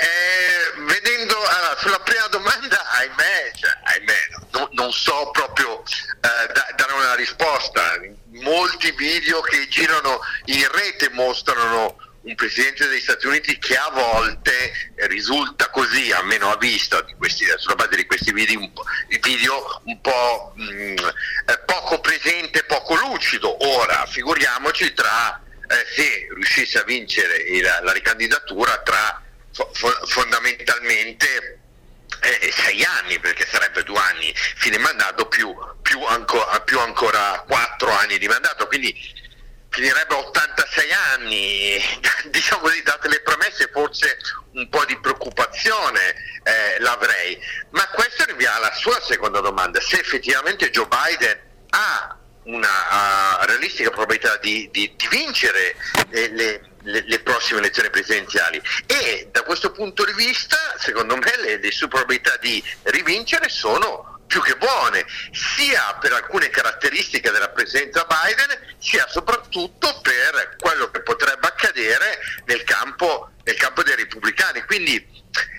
Speaker 7: non so proprio eh, da, dare una risposta. Molti video che girano in rete mostrano un presidente degli Stati Uniti che a volte risulta così, almeno a vista questi, sulla base di questi video un po', video un po' mh, mm, eh, poco presente, poco lucido. Ora, figuriamoci tra eh, se riuscisse a vincere il, la ricandidatura tra fo- fondamentalmente eh, sei anni, perché sarebbe due anni fine mandato più, più, anco, più ancora quattro anni di mandato, quindi finirebbe 86 anni, diciamo così, date le promesse forse un po' di preoccupazione eh, l'avrei, ma questo rinvia alla sua seconda domanda, se effettivamente Joe Biden ha una uh, realistica probabilità di, di, di vincere le, le, le, le, prossime elezioni presidenziali e da questo punto di vista secondo me le, le sue probabilità di rivincere sono più che buone, sia per alcune caratteristiche della presenza Biden, sia soprattutto per quello che potrebbe accadere nel campo, nel campo dei repubblicani. Quindi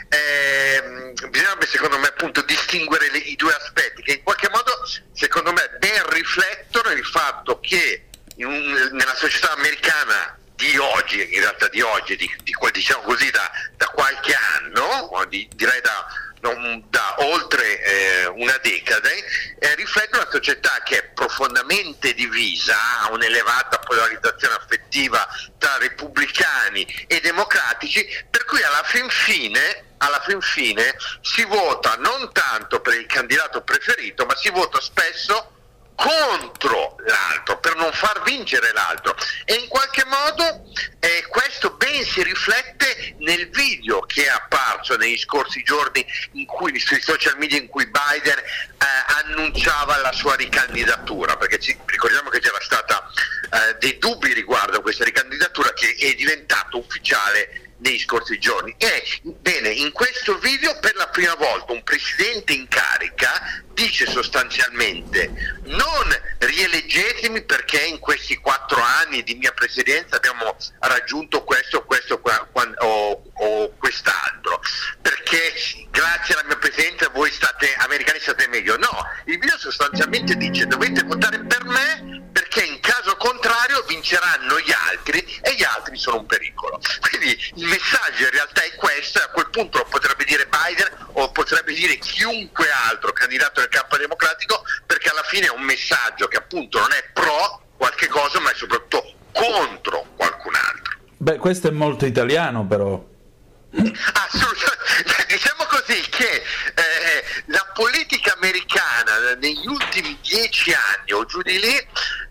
Speaker 7: eh, bisognerebbe secondo me appunto distinguere le, i due aspetti che in qualche modo secondo me ben riflettono il fatto che in, nella società americana di oggi, in realtà di oggi, di, di, diciamo così da, da qualche anno, di, direi da, da oltre eh, una decade, eh, riflette una società che è profondamente divisa, ha un'elevata polarizzazione affettiva tra repubblicani e democratici, per cui alla fin fine alla fin fine si vota non tanto per il candidato preferito, ma si vota spesso contro l'altro, per non far vincere l'altro. E in qualche modo eh, questo ben si riflette nel video che è apparso negli scorsi giorni in cui, sui social media in cui Biden eh, annunciava la sua ricandidatura, perché ci, ricordiamo che c'era stata eh, dei dubbi riguardo a questa ricandidatura che è diventato ufficiale nei scorsi giorni. E bene, in questo video per la prima volta un presidente in carica dice sostanzialmente non rieleggetemi perché in questi quattro anni di mia presidenza abbiamo raggiunto questo, questo o, o quest'altro, perché grazie alla mia presidenza voi state, americani state meglio. No, il video sostanzialmente dice dovete votare per me perché in caso contrario vinceranno gli altri e gli altri sono un pericolo. Quindi il messaggio in realtà è questo, a quel punto lo potrebbe dire Biden o potrebbe dire chiunque altro candidato del campo democratico perché alla fine è un messaggio che appunto non è pro qualche cosa ma è soprattutto contro qualcun altro.
Speaker 6: Beh, questo è molto italiano però.
Speaker 7: Assolutamente, diciamo così che eh, la politica americana negli ultimi dieci anni o giù di lì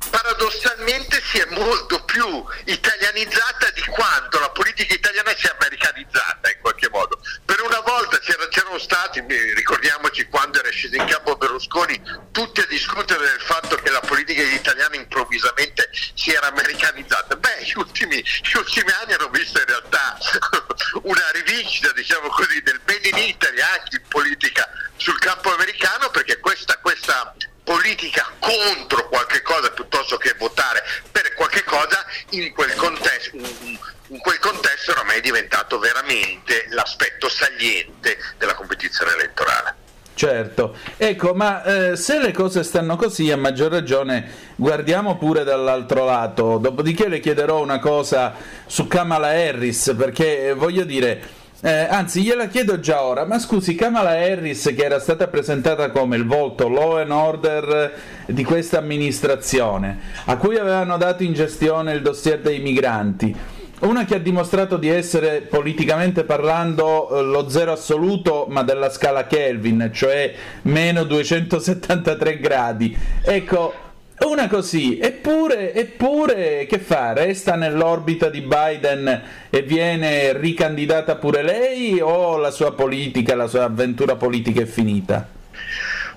Speaker 7: paradossalmente si è molto più italianizzata di quanto la politica italiana sia americanizzata in qualche modo. Per una volta c'era, c'erano stati, ricordiamoci quando era sceso in campo Berlusconi, tutti a discutere del fatto che la politica italiana improvvisamente si era americanizzata. Beh, gli ultimi, gli ultimi anni hanno visto in realtà una rivincita, diciamo così, del Made in Italy anche in politica sul campo americano perché questa, questa politica contro qualche cosa piuttosto che votare per qualche cosa in quel contesto, in quel contesto oramai è diventato veramente l'aspetto saliente della competizione elettorale.
Speaker 6: Certo, ecco, ma eh, se le cose stanno così, a maggior ragione guardiamo pure dall'altro lato. Dopodiché le chiederò una cosa su Kamala Harris, perché eh, voglio dire, eh, anzi, gliela chiedo già ora, ma scusi, Kamala Harris, che era stata presentata come il volto law and order di questa amministrazione, a cui avevano dato in gestione il dossier dei migranti, una che ha dimostrato di essere politicamente parlando eh, lo zero assoluto, ma della scala Kelvin, cioè meno 273 gradi. Ecco, una così, eppure, eppure, che fa? Resta nell'orbita di Biden e viene ricandidata pure lei o la sua politica, la sua avventura politica è finita?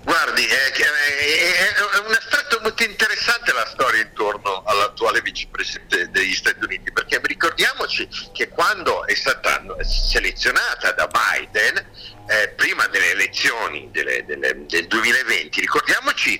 Speaker 7: Guardi, è, è, è un aspetto molto interessante la storia intorno all'attuale vicepresidente degli Stati Uniti, perché ricordiamoci che quando è stata selezionata da Biden, eh, prima delle elezioni delle, delle, del 2020, ricordiamoci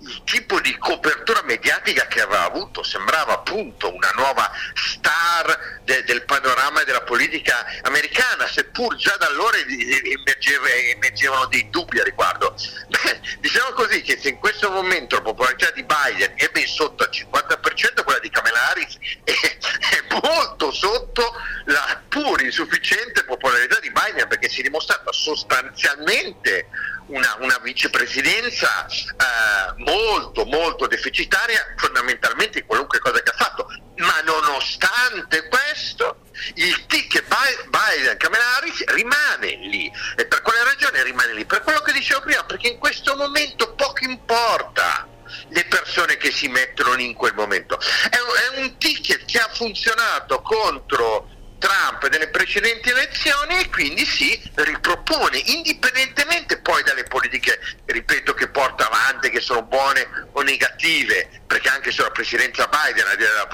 Speaker 7: il tipo di copertura mediatica che aveva avuto, sembrava appunto una nuova star de, del panorama della politica americana, seppur già da allora emergeva, emergevano dei dubbi a riguardo. Beh, diciamo così che se in questo momento la popolarità di Biden è ben sotto al 50%, quella di Kamala Harris è, è molto sotto la pur insufficiente popolarità di Biden perché si è dimostrata sostanzialmente una, una vicepresidenza eh, molto molto deficitaria fondamentalmente in qualunque cosa che ha fatto ma nonostante questo il ticket Biden Kamala Harris rimane lì e per quale ragione rimane lì? per quello che dicevo prima perché in questo momento poco importa le persone che si mettono in quel momento. È un, è un ticket che ha funzionato contro Trump nelle precedenti elezioni e quindi si ripropone, indipendentemente poi dalle politiche, ripeto, che porta avanti, che sono buone o negative, perché anche sulla presidenza Biden, la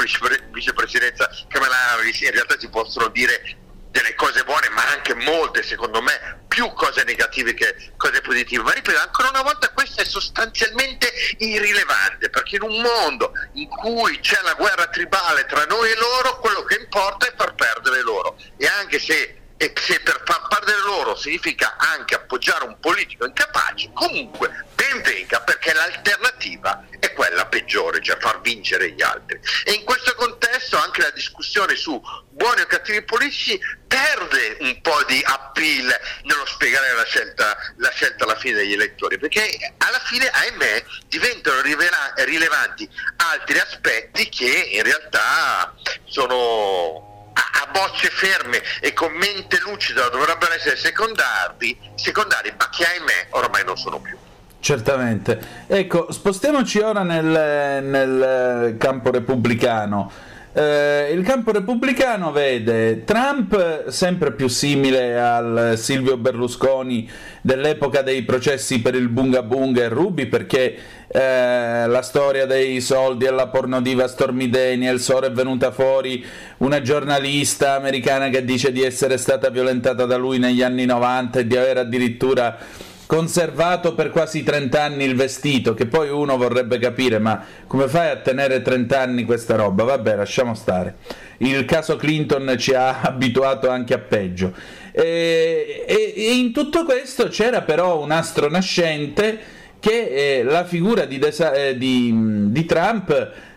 Speaker 7: vicepresidenza Kamala Harris, in realtà si possono dire delle cose buone, ma anche molte, secondo me, più cose negative che cose positive. Ma ripeto, ancora una volta questo è sostanzialmente irrilevante, perché in un mondo in cui c'è la guerra tribale tra noi e loro, quello che importa è far perdere loro. E anche se e se per far perdere loro significa anche appoggiare un politico incapace, comunque ben venga perché l'alternativa è quella peggiore, cioè far vincere gli altri. E in questo contesto anche la discussione su buoni o cattivi politici perde un po' di appeal nello spiegare la scelta, la scelta alla fine degli elettori, perché alla fine, ahimè, diventano rivela- rilevanti altri aspetti che in realtà sono a, bocce ferme e con mente lucida dovrebbero essere secondari, secondari ma che ahimè ormai non sono più.
Speaker 3: Certamente. Ecco, spostiamoci ora nel, nel campo repubblicano. Eh, il campo repubblicano vede Trump sempre più simile al Silvio Berlusconi dell'epoca dei processi per il Bunga Bunga e Ruby perché eh, la storia dei soldi alla pornodiva Stormy Daniels ora è venuta fuori una giornalista americana che dice di essere stata violentata da lui negli anni 90 e di aver addirittura conservato per quasi 30 anni il vestito, che poi uno vorrebbe capire, ma come fai a tenere 30 anni questa roba? Vabbè, lasciamo stare. Il caso Clinton ci ha abituato anche a peggio. E, e, e in tutto questo c'era però un astro nascente che eh, la figura di, Desa- eh, di, di Trump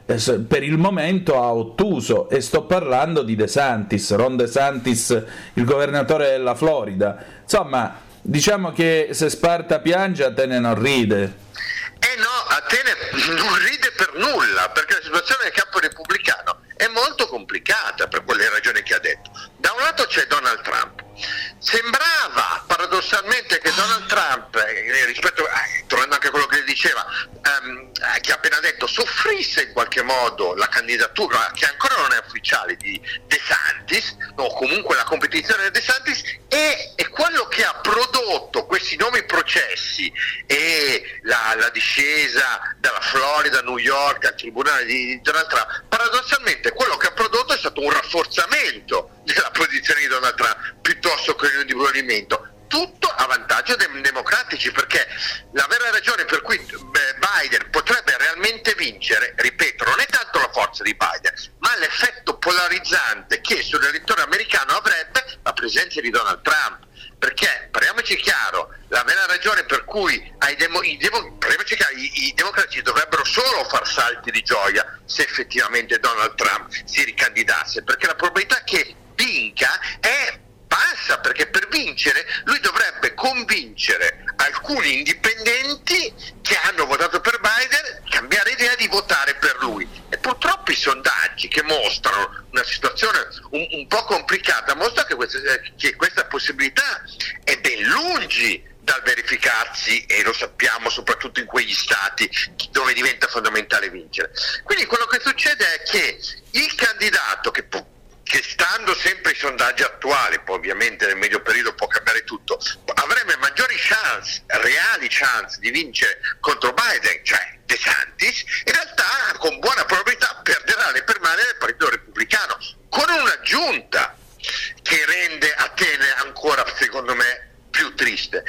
Speaker 3: eh, per il momento ha ottuso e sto parlando di De Santis, Ron De Santis, il governatore della Florida. Insomma, Diciamo che se Sparta piange, Atene non ride.
Speaker 7: Eh no, Atene non ride per nulla, perché la situazione del campo repubblicano è molto complicata per quelle ragioni che ha detto. Da un lato c'è Donald Trump. Sembrava paradossalmente che Donald Trump, eh, rispetto, eh, tornando anche a quello che diceva, ehm, che ha appena detto, soffrisse in qualche modo la candidatura, che ancora non è ufficiale, di De Santis, o comunque la competizione di De Santis, e, e quello che ha prodotto questi nuovi processi e la, la discesa dalla Florida a New York al tribunale di Donald Trump, paradossalmente quello che ha prodotto è stato un rafforzamento della posizione di Donald Trump piuttosto che un indebolimento tutto a vantaggio dei democratici perché la vera ragione per cui Biden potrebbe realmente vincere, ripeto, non è tanto la forza di Biden, ma l'effetto polarizzante che sull'elettore americano avrebbe la presenza di Donald Trump. Perché, parliamoci chiaro, la vera ragione per cui demo, i, demo, chiaro, i, i democratici dovrebbero solo far salti di gioia se effettivamente Donald Trump si ricandidasse, perché la probabilità che vinca è bassa perché per vincere lui dovrebbe convincere alcuni indipendenti che hanno votato per Biden cambiare idea di votare per lui e purtroppo i sondaggi che mostrano una situazione un, un po' complicata mostrano che questa, che questa possibilità è ben lungi dal verificarsi e lo sappiamo soprattutto in quegli stati dove diventa fondamentale vincere. Quindi quello che succede è che il candidato che può che stando sempre ai sondaggi attuali, poi ovviamente nel medio periodo può cambiare tutto, avrebbe maggiori chance, reali chance di vincere contro Biden, cioè De Santis, in realtà con buona probabilità perderà le primarie del Partito Repubblicano, con un'aggiunta che rende Atene ancora, secondo me, più triste.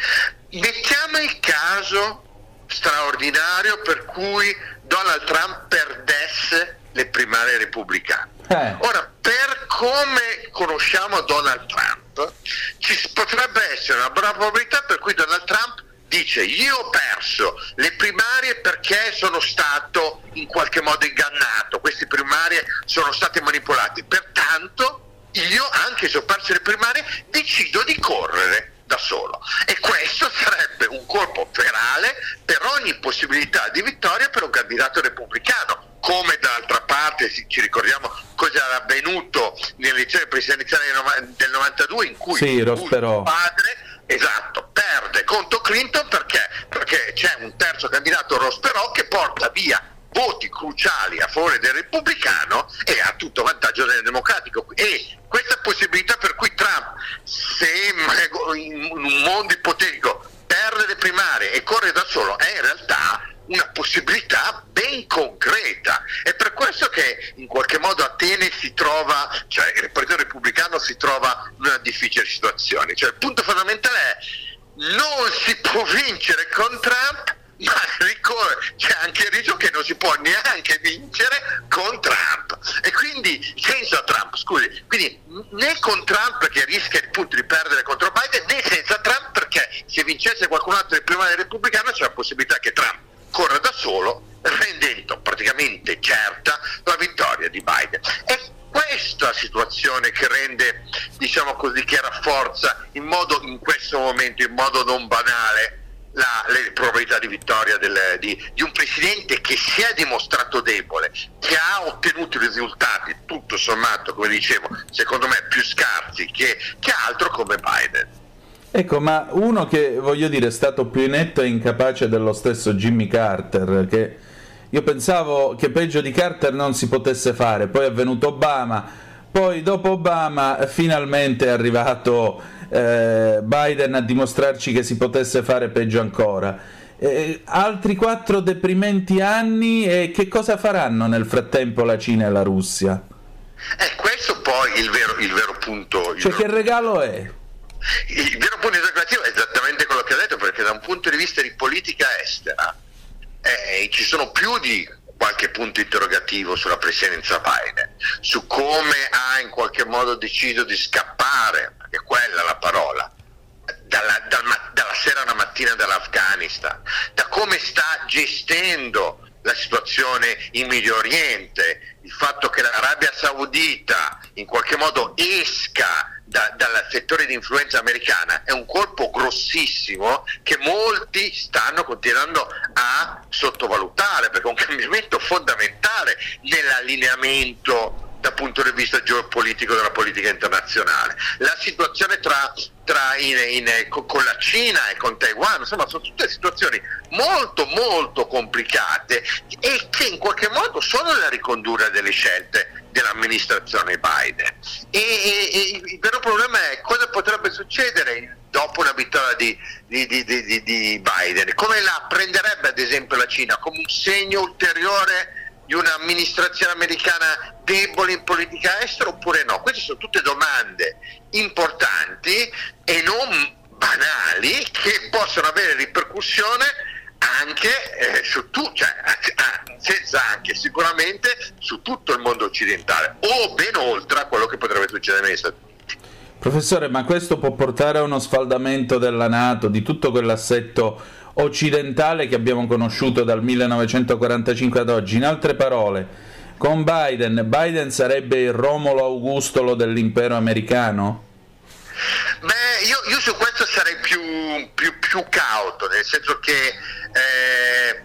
Speaker 7: Mettiamo il caso straordinario per cui Donald Trump perdesse le primarie repubblicane. Eh. Ora, per come conosciamo Donald Trump, ci potrebbe essere una buona probabilità per cui Donald Trump dice io ho perso le primarie perché sono stato in qualche modo ingannato, queste primarie sono state manipolate, pertanto io anche se ho perso le primarie decido di correre da solo. E questo sarebbe un colpo ferale per ogni possibilità di vittoria per un candidato repubblicano come dall'altra parte ci ricordiamo cosa era avvenuto nelle elezioni presidenziali del 92 in cui
Speaker 3: sì, il
Speaker 7: padre esatto, perde contro Clinton perché? perché c'è un terzo candidato Ross Perot che porta via voti cruciali a favore del repubblicano e a tutto vantaggio del democratico e questa possibilità per cui Trump se in un mondo ipotetico perde le primarie e corre da solo è in realtà una possibilità ben concreta. È per questo che in qualche modo Atene si trova, cioè il Partito Repubblicano si trova in una difficile situazione. Cioè, il punto fondamentale è non si può vincere con Trump ma c'è anche il rischio che non si può neanche vincere con Trump e quindi senza Trump scusi quindi né con Trump che rischia appunto di perdere contro Biden né senza Trump perché se vincesse qualcun altro del primario repubblicano c'è la possibilità che Trump corre da solo, rendendo praticamente certa la vittoria di Biden. È questa situazione che rende, diciamo così, che rafforza in, modo, in questo momento, in modo non banale, la, le probabilità di vittoria del, di, di, un presidente che si è dimostrato debole, che ha ottenuto risultati tutto sommato, come dicevo, secondo me più scarsi che, che altro come Biden.
Speaker 3: Ecco, ma uno che voglio dire è stato più inetto e incapace dello stesso Jimmy Carter, che io pensavo che peggio di Carter non si potesse fare, poi è venuto Obama, poi dopo Obama finalmente è arrivato eh, Biden a dimostrarci che si potesse fare peggio ancora. Eh, altri quattro deprimenti anni e che cosa faranno nel frattempo la Cina e la Russia?
Speaker 7: È questo poi il vero, il vero punto.
Speaker 3: Il cioè
Speaker 7: vero...
Speaker 3: che regalo è?
Speaker 7: Il vero punto interrogativo è esattamente quello che ha detto perché da un punto di vista di politica estera eh, ci sono più di qualche punto interrogativo sulla presidenza Biden, su come ha in qualche modo deciso di scappare, perché quella è la parola, dalla, dal, dalla sera alla mattina dall'Afghanistan, da come sta gestendo la situazione in Medio Oriente, il fatto che l'Arabia Saudita in qualche modo esca da, dal settore di influenza americana è un colpo grossissimo che molti stanno continuando a sottovalutare perché è un cambiamento fondamentale nell'allineamento dal punto di vista geopolitico della politica internazionale. La situazione tra, tra in, in, con la Cina e con Taiwan, insomma, sono tutte situazioni molto molto complicate e che in qualche modo sono la ricondurre delle scelte dell'amministrazione Biden. E, e, e, il vero problema è cosa potrebbe succedere dopo una vittoria di, di, di, di, Biden, come la prenderebbe ad esempio la Cina come un segno ulteriore di un'amministrazione americana debole in politica estera oppure no? Queste sono tutte domande importanti e non banali che possono avere ripercussione anche eh, su tu, cioè, senza anche sicuramente su tutto il mondo occidentale o ben oltre a quello che potrebbe succedere negli Stati Uniti.
Speaker 3: Professore, ma questo può portare a uno sfaldamento della Nato, di tutto quell'assetto occidentale che abbiamo conosciuto dal 1945 ad oggi. In altre parole, con Biden, Biden sarebbe il Romolo Augustolo dell'impero americano?
Speaker 7: Beh, io, io su questo sarei più, più, più, cauto, nel senso che, eh,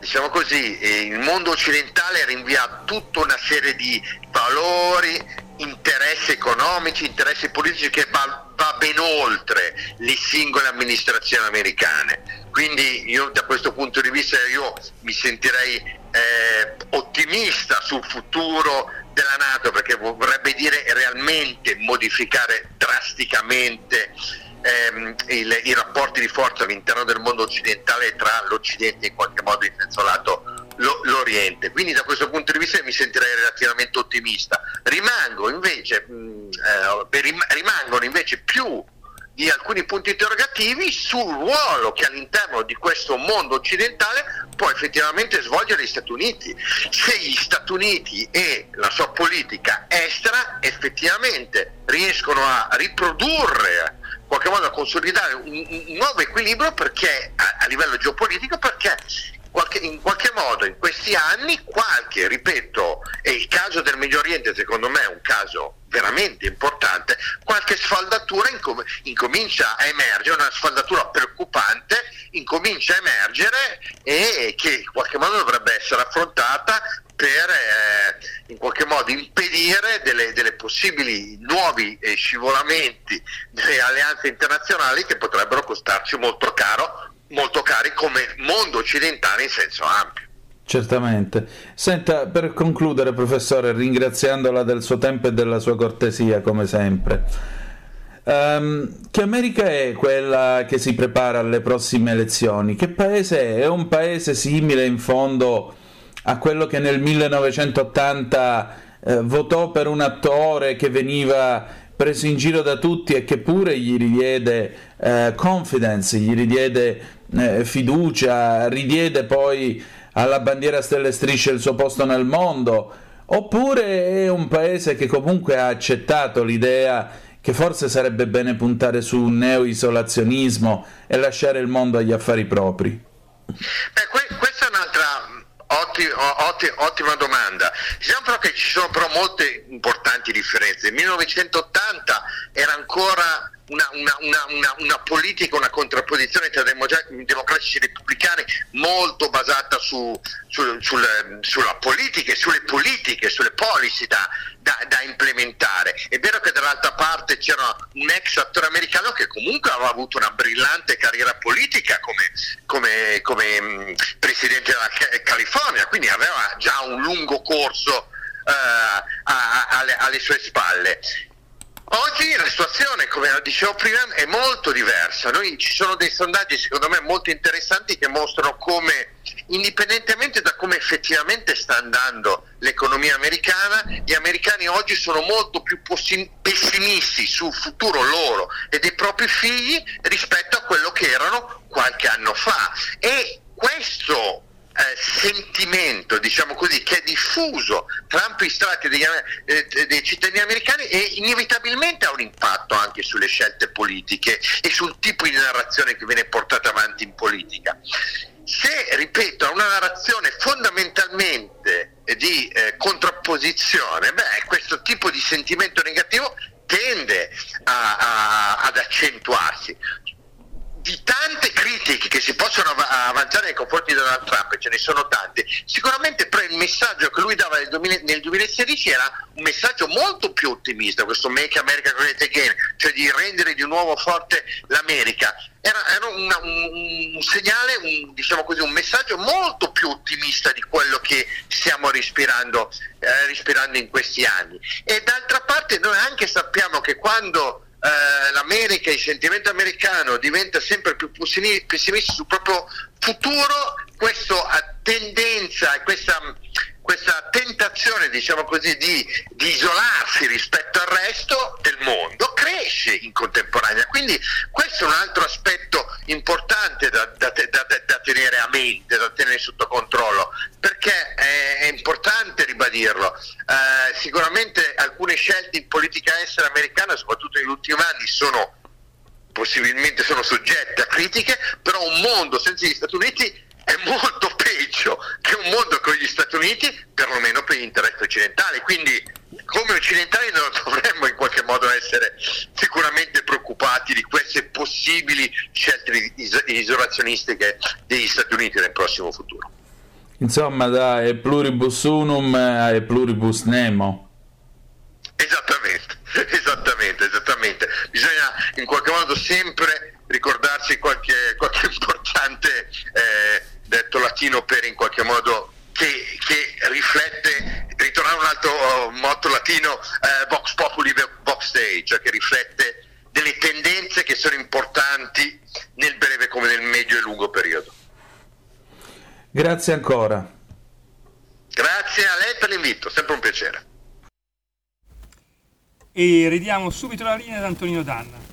Speaker 7: diciamo così, il mondo occidentale rinvia tutta una serie di valori, interessi economici, interessi politici che va, va ben oltre le singole amministrazioni americane. Quindi io da questo punto di vista mi sentirei eh, ottimista sul futuro della Nato perché vorrebbe dire realmente modificare drasticamente ehm, il, i rapporti di forza all'interno del mondo occidentale tra l'Occidente in qualche modo il senso lato l'Oriente. Quindi da questo punto di vista mi sentirei relativamente ottimista. Rimango invece, mh, eh, rimangono invece più di alcuni punti interrogativi sul ruolo che all'interno di questo mondo occidentale può effettivamente svolgere gli Stati Uniti. Se gli Stati Uniti e la sua politica estera effettivamente riescono a riprodurre in qualche modo a consolidare un, un nuovo equilibrio perché a, a livello geopolitico perché qualche, in qualche modo in questi anni qualche, ripeto, e il caso del Medio Oriente secondo me è un caso veramente importante, qualche sfaldatura incom- incomincia a emergere, una sfaldatura preoccupante incomincia a emergere e che in qualche modo dovrebbe essere affrontata per eh, in qualche modo impedire delle, delle possibili nuovi eh, scivolamenti delle alleanze internazionali che potrebbero costarci molto caro molto cari come mondo occidentale in senso ampio.
Speaker 3: Certamente. Senta, per concludere, professore, ringraziandola del suo tempo e della sua cortesia, come sempre, um, che America è quella che si prepara alle prossime elezioni? Che paese è? È un paese simile in fondo a quello che nel 1980 eh, votò per un attore che veniva preso in giro da tutti e che pure gli ridiede eh, confidence, gli ridiede eh, fiducia, ridiede poi alla bandiera stelle strisce il suo posto nel mondo, oppure è un paese che comunque ha accettato l'idea che forse sarebbe bene puntare su un neo-isolazionismo e lasciare il mondo agli affari propri?
Speaker 7: Beh, que- questa è un'altra Otti, otti, ottima domanda. Diciamo però che ci sono però molte importanti differenze. Il 1980 era ancora una, una, una, una, politica, una contrapposizione tra democratici e repubblicani molto basata su, su, sul, sulla politica, sulle politiche, sulle policy da, da, da, implementare. È vero che dall'altra parte c'era un ex attore americano che comunque aveva avuto una brillante carriera politica come, come, come mh, presidente della California, quindi aveva già un lungo corso uh, a, a, alle, alle sue spalle. Oggi la situazione, come dicevo prima, è molto diversa. Noi, ci sono dei sondaggi, secondo me, molto interessanti che mostrano come, indipendentemente da come effettivamente sta andando l'economia americana, gli americani oggi sono molto più pessimisti sul futuro loro e dei propri figli rispetto a quello che erano qualche anno fa. E questo eh, sentimento, diciamo così, che è diffuso tra ampi strati degli, eh, dei cittadini americani e inevitabilmente ha un impatto anche sulle scelte politiche e sul tipo di narrazione che viene portata avanti in politica. Se, ripeto, ha una narrazione fondamentalmente di eh, contrapposizione, beh, questo tipo di sentimento negativo tende a, a, ad accentuarsi di tante critiche che si possono av- avanzare nei confronti di Donald Trump, ce ne sono tante, sicuramente però il messaggio che lui dava nel, 2000, nel 2016 era un messaggio molto più ottimista, questo Make America Great Again, cioè di rendere di nuovo forte l'America. Era, era una, un, un, segnale, un, diciamo così, un messaggio molto più ottimista di quello che stiamo respirando, eh, respirando in questi anni. E d'altra parte noi anche sappiamo che quando eh, l'America, il sentimento americano diventa sempre più pessimista sul proprio futuro, questa tendenza, questa, questa tentazione, diciamo così, di, di, isolarsi rispetto al resto del mondo cresce in contemporanea. Quindi questo è un altro aspetto importante da, da, da, da tenere a mente, da tenere sotto controllo, perché è, è importante ribadirlo. Eh, sicuramente alcune scelte in politica estera americana, soprattutto negli ultimi anni, sono possibilmente sono soggette a critiche, però un mondo senza gli Stati Uniti è molto peggio che un mondo con gli Stati Uniti, perlomeno per gli interessi occidentali. Quindi come occidentali non dovremmo in qualche modo essere sicuramente preoccupati di queste possibili scelte isolazionistiche degli Stati Uniti nel prossimo futuro.
Speaker 3: Insomma, da e pluribus unum a pluribus nemo.
Speaker 7: Esattamente, esattamente, esattamente. Bisogna in qualche modo sempre ricordarsi qualche, qualche importante eh, detto latino per in qualche modo che, che riflette, ritornare un altro oh, motto latino, eh, Vox Populi, Vox Stage, cioè che riflette delle tendenze che sono importanti nel breve come nel medio e lungo periodo.
Speaker 3: Grazie ancora.
Speaker 7: Grazie a lei per l'invito, sempre un piacere.
Speaker 2: E ridiamo subito la linea ad Antonino Danna.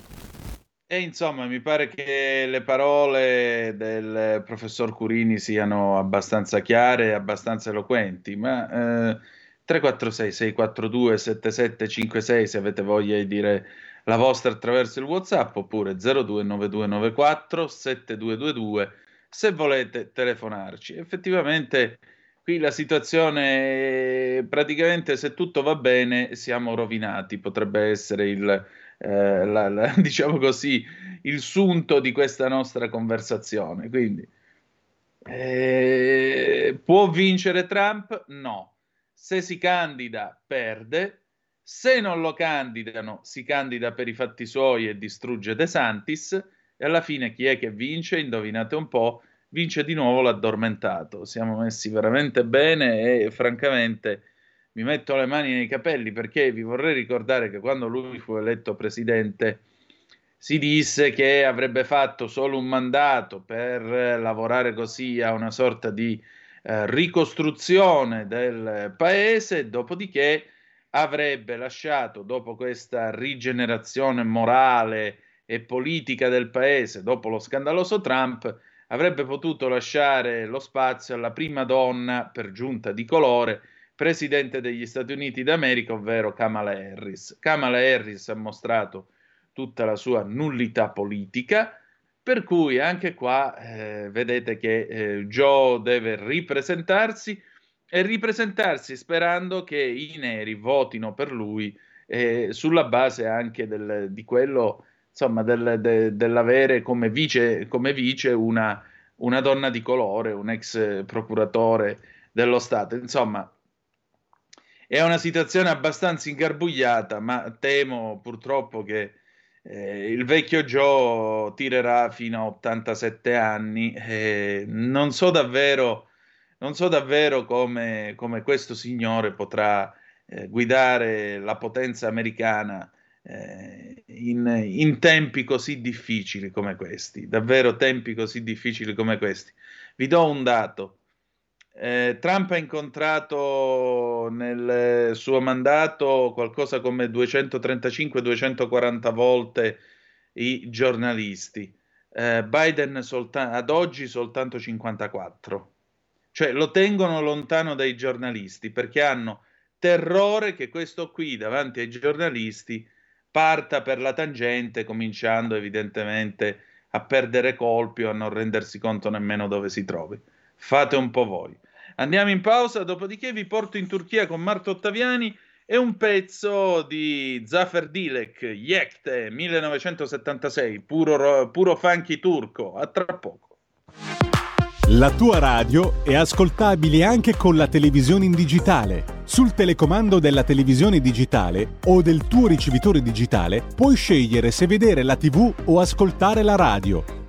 Speaker 3: E insomma, mi pare che le parole del professor Curini siano abbastanza chiare e abbastanza eloquenti, ma eh, 346-642-7756 se avete voglia di dire la vostra attraverso il WhatsApp oppure 0292947222 se volete telefonarci. Effettivamente qui la situazione praticamente se tutto va bene siamo rovinati, potrebbe essere il eh, la, la, diciamo così, il sunto di questa nostra conversazione. Quindi, eh, può vincere Trump? No. Se si candida, perde. Se non lo candidano, si candida per i fatti suoi e distrugge De Santis. E alla fine chi è che vince? Indovinate un po', vince di nuovo l'addormentato. Siamo messi veramente bene e francamente mi metto le mani nei capelli perché vi vorrei ricordare che quando lui fu eletto presidente si disse che avrebbe fatto solo un mandato per lavorare così a una sorta di eh, ricostruzione del paese, dopodiché avrebbe lasciato, dopo questa rigenerazione morale e politica del paese, dopo lo scandaloso Trump, avrebbe potuto lasciare lo spazio alla prima donna, per giunta di colore, presidente degli Stati Uniti d'America, ovvero Kamala Harris. Kamala Harris ha mostrato tutta la sua nullità politica, per cui anche qua eh, vedete che eh, Joe deve ripresentarsi e ripresentarsi sperando che i neri votino per lui eh, sulla base anche del, di quello insomma, del, de, dell'avere come vice, come vice una, una, donna di colore, un ex procuratore dello Stato. Insomma, è una situazione abbastanza ingarbugliata, ma temo purtroppo che eh, il vecchio Joe tirerà fino a 87 anni. Eh, non so davvero, non so davvero come, come questo signore potrà eh, guidare la potenza americana eh, in, in, tempi così difficili come questi, davvero tempi così difficili come questi. Vi do un dato. Eh, Trump ha incontrato nel suo mandato qualcosa come 235-240 volte i giornalisti. Eh, Biden solta- ad oggi soltanto 54. Cioè lo tengono lontano dai giornalisti perché hanno terrore che questo qui davanti ai giornalisti parta per la tangente, cominciando evidentemente a perdere colpi o a non rendersi conto nemmeno dove si trovi. Fate un po' voi. Andiamo in pausa, dopodiché vi porto in Turchia con Marto Ottaviani e un pezzo di Zafer Dilek, Yekte 1976, puro, puro funky turco. A tra poco.
Speaker 1: La tua radio è ascoltabile anche con la televisione in digitale. Sul telecomando della televisione digitale o del tuo ricevitore digitale puoi scegliere se vedere la TV o ascoltare la radio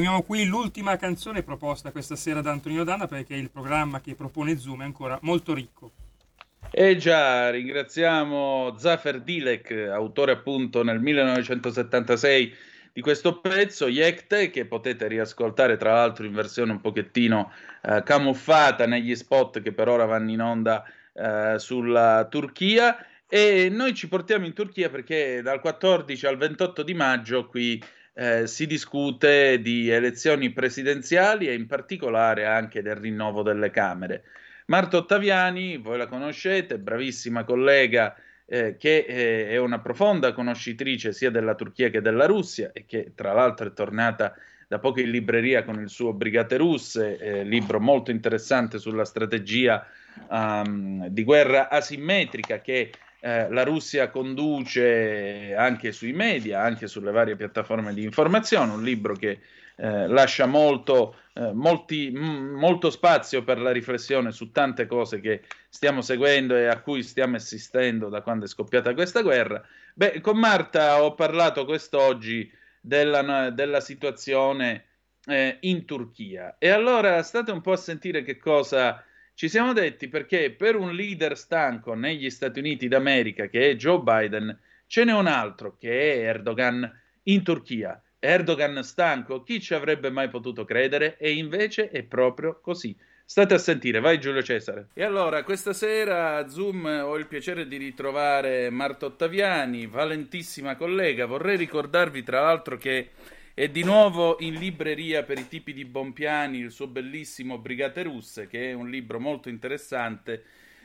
Speaker 2: sfumiamo qui l'ultima canzone proposta questa sera da Antonino Danna perché il programma che propone Zoom è ancora molto ricco.
Speaker 3: E già, ringraziamo Zafer Dilek, autore appunto nel 1976 di questo pezzo, Yekte, che potete riascoltare tra l'altro in versione un pochettino eh, camuffata negli spot che per ora vanno in onda eh, sulla Turchia. E noi ci portiamo in Turchia perché dal 14 al 28 di maggio qui eh, si discute di elezioni presidenziali e in particolare anche del rinnovo delle Camere. Marta Ottaviani, voi la conoscete, bravissima collega eh, che eh, è una profonda conoscitrice sia della Turchia che della Russia e che tra l'altro è tornata da poco in libreria con il suo Brigate Russe, eh, libro molto interessante sulla strategia um, di guerra asimmetrica che eh, la Russia conduce anche sui media, anche sulle varie piattaforme di informazione, un libro che eh, lascia molto, eh, molti, m- molto spazio per la riflessione su tante cose che stiamo seguendo e a cui stiamo assistendo da quando è scoppiata questa guerra. Beh, con Marta ho parlato quest'oggi della, della situazione eh, in Turchia. E allora state un po' a sentire che cosa ci siamo detti, perché per un leader stanco negli Stati Uniti d'America, che è Joe Biden, ce n'è un altro che è Erdogan in Turchia. Erdogan stanco, chi ci avrebbe mai potuto credere? E invece è proprio così. State a sentire, vai Giulio Cesare. E allora, questa sera a Zoom ho il piacere di ritrovare Marta Ottaviani, valentissima collega. Vorrei ricordarvi tra l'altro che è di nuovo in libreria per i tipi di Bompiani il suo bellissimo Brigate Russe, che è un libro molto interessante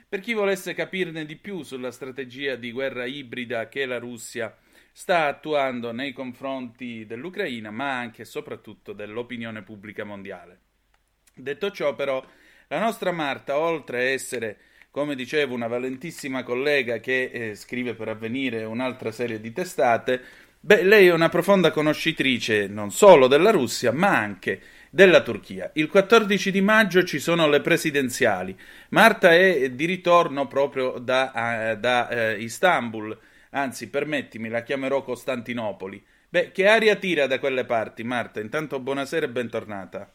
Speaker 3: per chi volesse capirne di più sulla strategia di guerra ibrida che la Russia sta attuando nei confronti dell'Ucraina, ma anche e soprattutto dell'opinione pubblica mondiale. Detto ciò, però, la nostra Marta, oltre a essere, come dicevo, una valentissima collega che eh, scrive per avvenire un'altra serie di testate, Beh, lei è una profonda conoscitrice non solo della Russia, ma anche della Turchia. Il 14 di maggio ci sono le presidenziali. Marta è di ritorno proprio da, uh, da uh, Istanbul, anzi, permettimi, la chiamerò Costantinopoli. Beh, che aria tira da quelle parti, Marta? Intanto buonasera e bentornata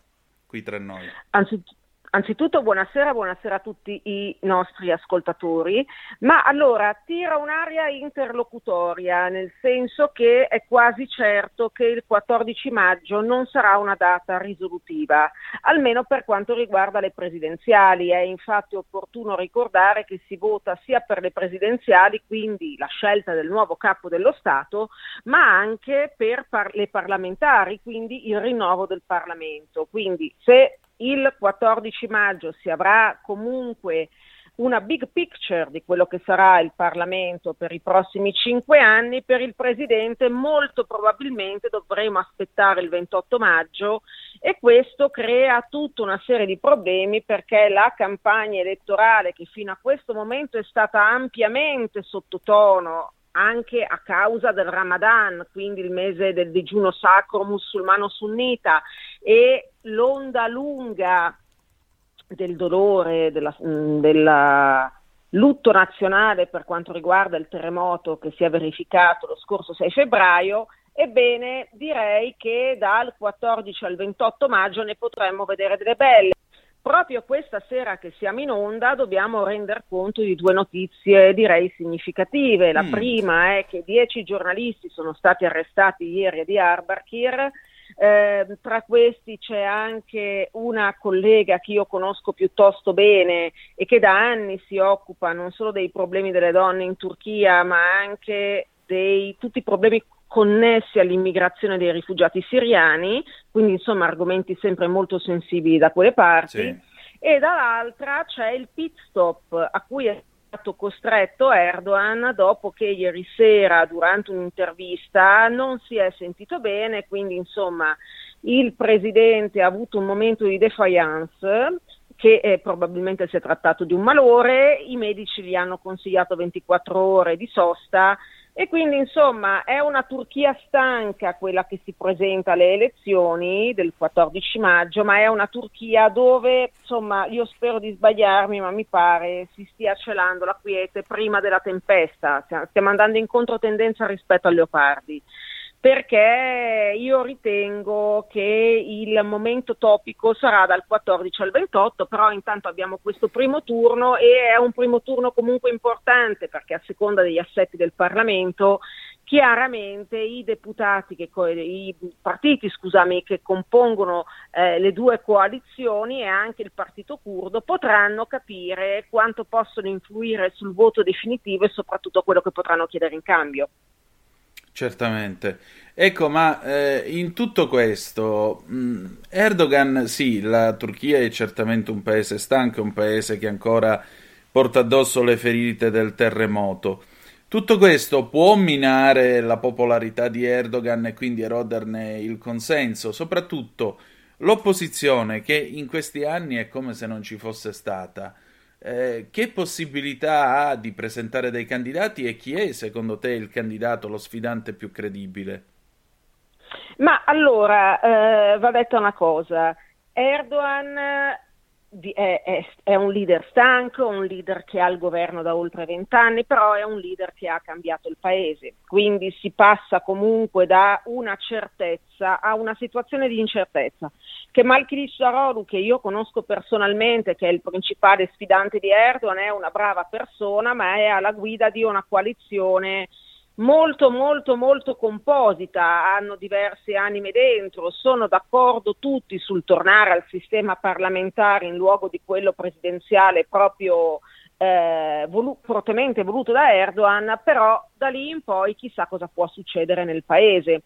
Speaker 3: qui tra noi.
Speaker 8: Anzitutto Anzitutto buonasera, buonasera a tutti i nostri ascoltatori, ma allora tira un'aria interlocutoria, nel senso che è quasi certo che il 14 maggio non sarà una data risolutiva, almeno per quanto riguarda le presidenziali. È infatti opportuno ricordare che si vota sia per le presidenziali, quindi la scelta del nuovo capo dello Stato, ma anche per par- le parlamentari, quindi il rinnovo del Parlamento. Quindi se il 14 maggio si avrà comunque una big picture di quello che sarà il Parlamento per i prossimi cinque anni, per il Presidente molto probabilmente dovremo aspettare il 28 maggio e questo crea tutta una serie di problemi perché la campagna elettorale che fino a questo momento è stata ampiamente sottotono anche a causa del Ramadan, quindi il mese del digiuno sacro musulmano sunnita e l'onda lunga del dolore, della, mm, della lutto nazionale per quanto riguarda il terremoto che si è verificato lo scorso 6 febbraio, ebbene direi che dal 14 al 28 maggio ne potremmo vedere delle belle. Proprio questa sera che siamo in onda dobbiamo rendere conto di due notizie direi significative. La mm. prima è che dieci giornalisti sono stati arrestati ieri a Diyarbakir, eh, tra questi c'è anche una collega che io conosco piuttosto bene e che da anni si occupa non solo dei problemi delle donne in Turchia, ma anche di tutti i problemi connessi all'immigrazione dei rifugiati siriani, quindi insomma argomenti sempre molto sensibili da quelle parti. Sì. E dall'altra c'è il pit stop a cui è stato costretto Erdogan dopo che ieri sera durante un'intervista non si è sentito bene, quindi insomma il presidente ha avuto un momento di defiance che eh, probabilmente si è trattato di un malore, i medici gli hanno consigliato 24 ore di sosta e quindi insomma è una Turchia stanca quella che si presenta alle elezioni del 14 maggio, ma è una Turchia dove insomma io spero di sbagliarmi, ma mi pare si stia celando la quiete prima della tempesta, stiamo andando in controtendenza rispetto al leopardi perché io ritengo che il momento topico sarà dal 14 al 28, però intanto abbiamo questo primo turno e è un primo turno comunque importante perché a seconda degli assetti del Parlamento chiaramente i deputati, che, i partiti scusami, che compongono eh, le due coalizioni e anche il partito curdo potranno capire quanto possono influire sul voto definitivo e soprattutto quello che potranno chiedere in cambio.
Speaker 6: Certamente. Ecco, ma eh, in tutto questo, mh, mm, Erdogan, sì, la Turchia è certamente un paese stanco, un paese che ancora porta addosso le ferite del terremoto. Tutto questo può minare la popolarità di Erdogan e quindi eroderne il consenso, soprattutto l'opposizione che in questi anni è come se non ci fosse stata. Eh, che possibilità ha di presentare dei candidati e chi è secondo te il candidato, lo sfidante più credibile?
Speaker 8: Ma allora, eh, va detta una cosa, Erdogan è, è, è, un leader stanco, un leader che ha il governo da oltre vent'anni, però è un leader che ha cambiato il paese. Quindi si passa comunque da una certezza a una situazione di incertezza. Che Malkilich Daroglu, che io conosco personalmente, che è il principale sfidante di Erdogan, è una brava persona, ma è alla guida di una coalizione molto molto molto composita, hanno diverse anime dentro, sono d'accordo tutti sul tornare al sistema parlamentare in luogo di quello presidenziale proprio eh, volu- fortemente voluto da Erdogan, però da lì in poi chissà cosa può succedere nel paese.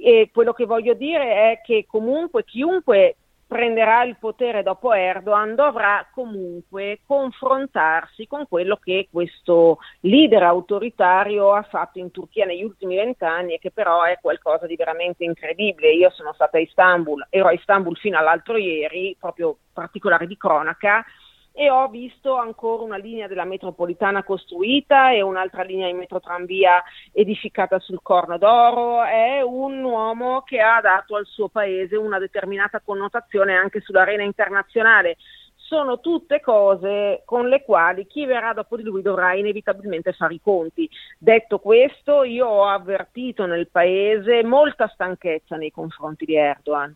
Speaker 8: E quello che voglio dire è che comunque chiunque prenderà il potere dopo Erdogan dovrà comunque confrontarsi con quello che questo leader autoritario ha fatto in Turchia negli ultimi vent'anni e che però è qualcosa di veramente incredibile. Io sono stata a Istanbul, ero a Istanbul fino all'altro ieri, proprio particolare di cronaca, e ho visto ancora una linea della metropolitana costruita e un'altra linea in metrotranvia edificata sul Corno d'Oro. È un uomo che ha dato al suo paese una determinata connotazione anche sull'arena internazionale. Sono tutte cose con le quali chi verrà dopo di lui dovrà inevitabilmente fare i conti. Detto questo, io ho avvertito nel paese molta stanchezza nei confronti di Erdogan.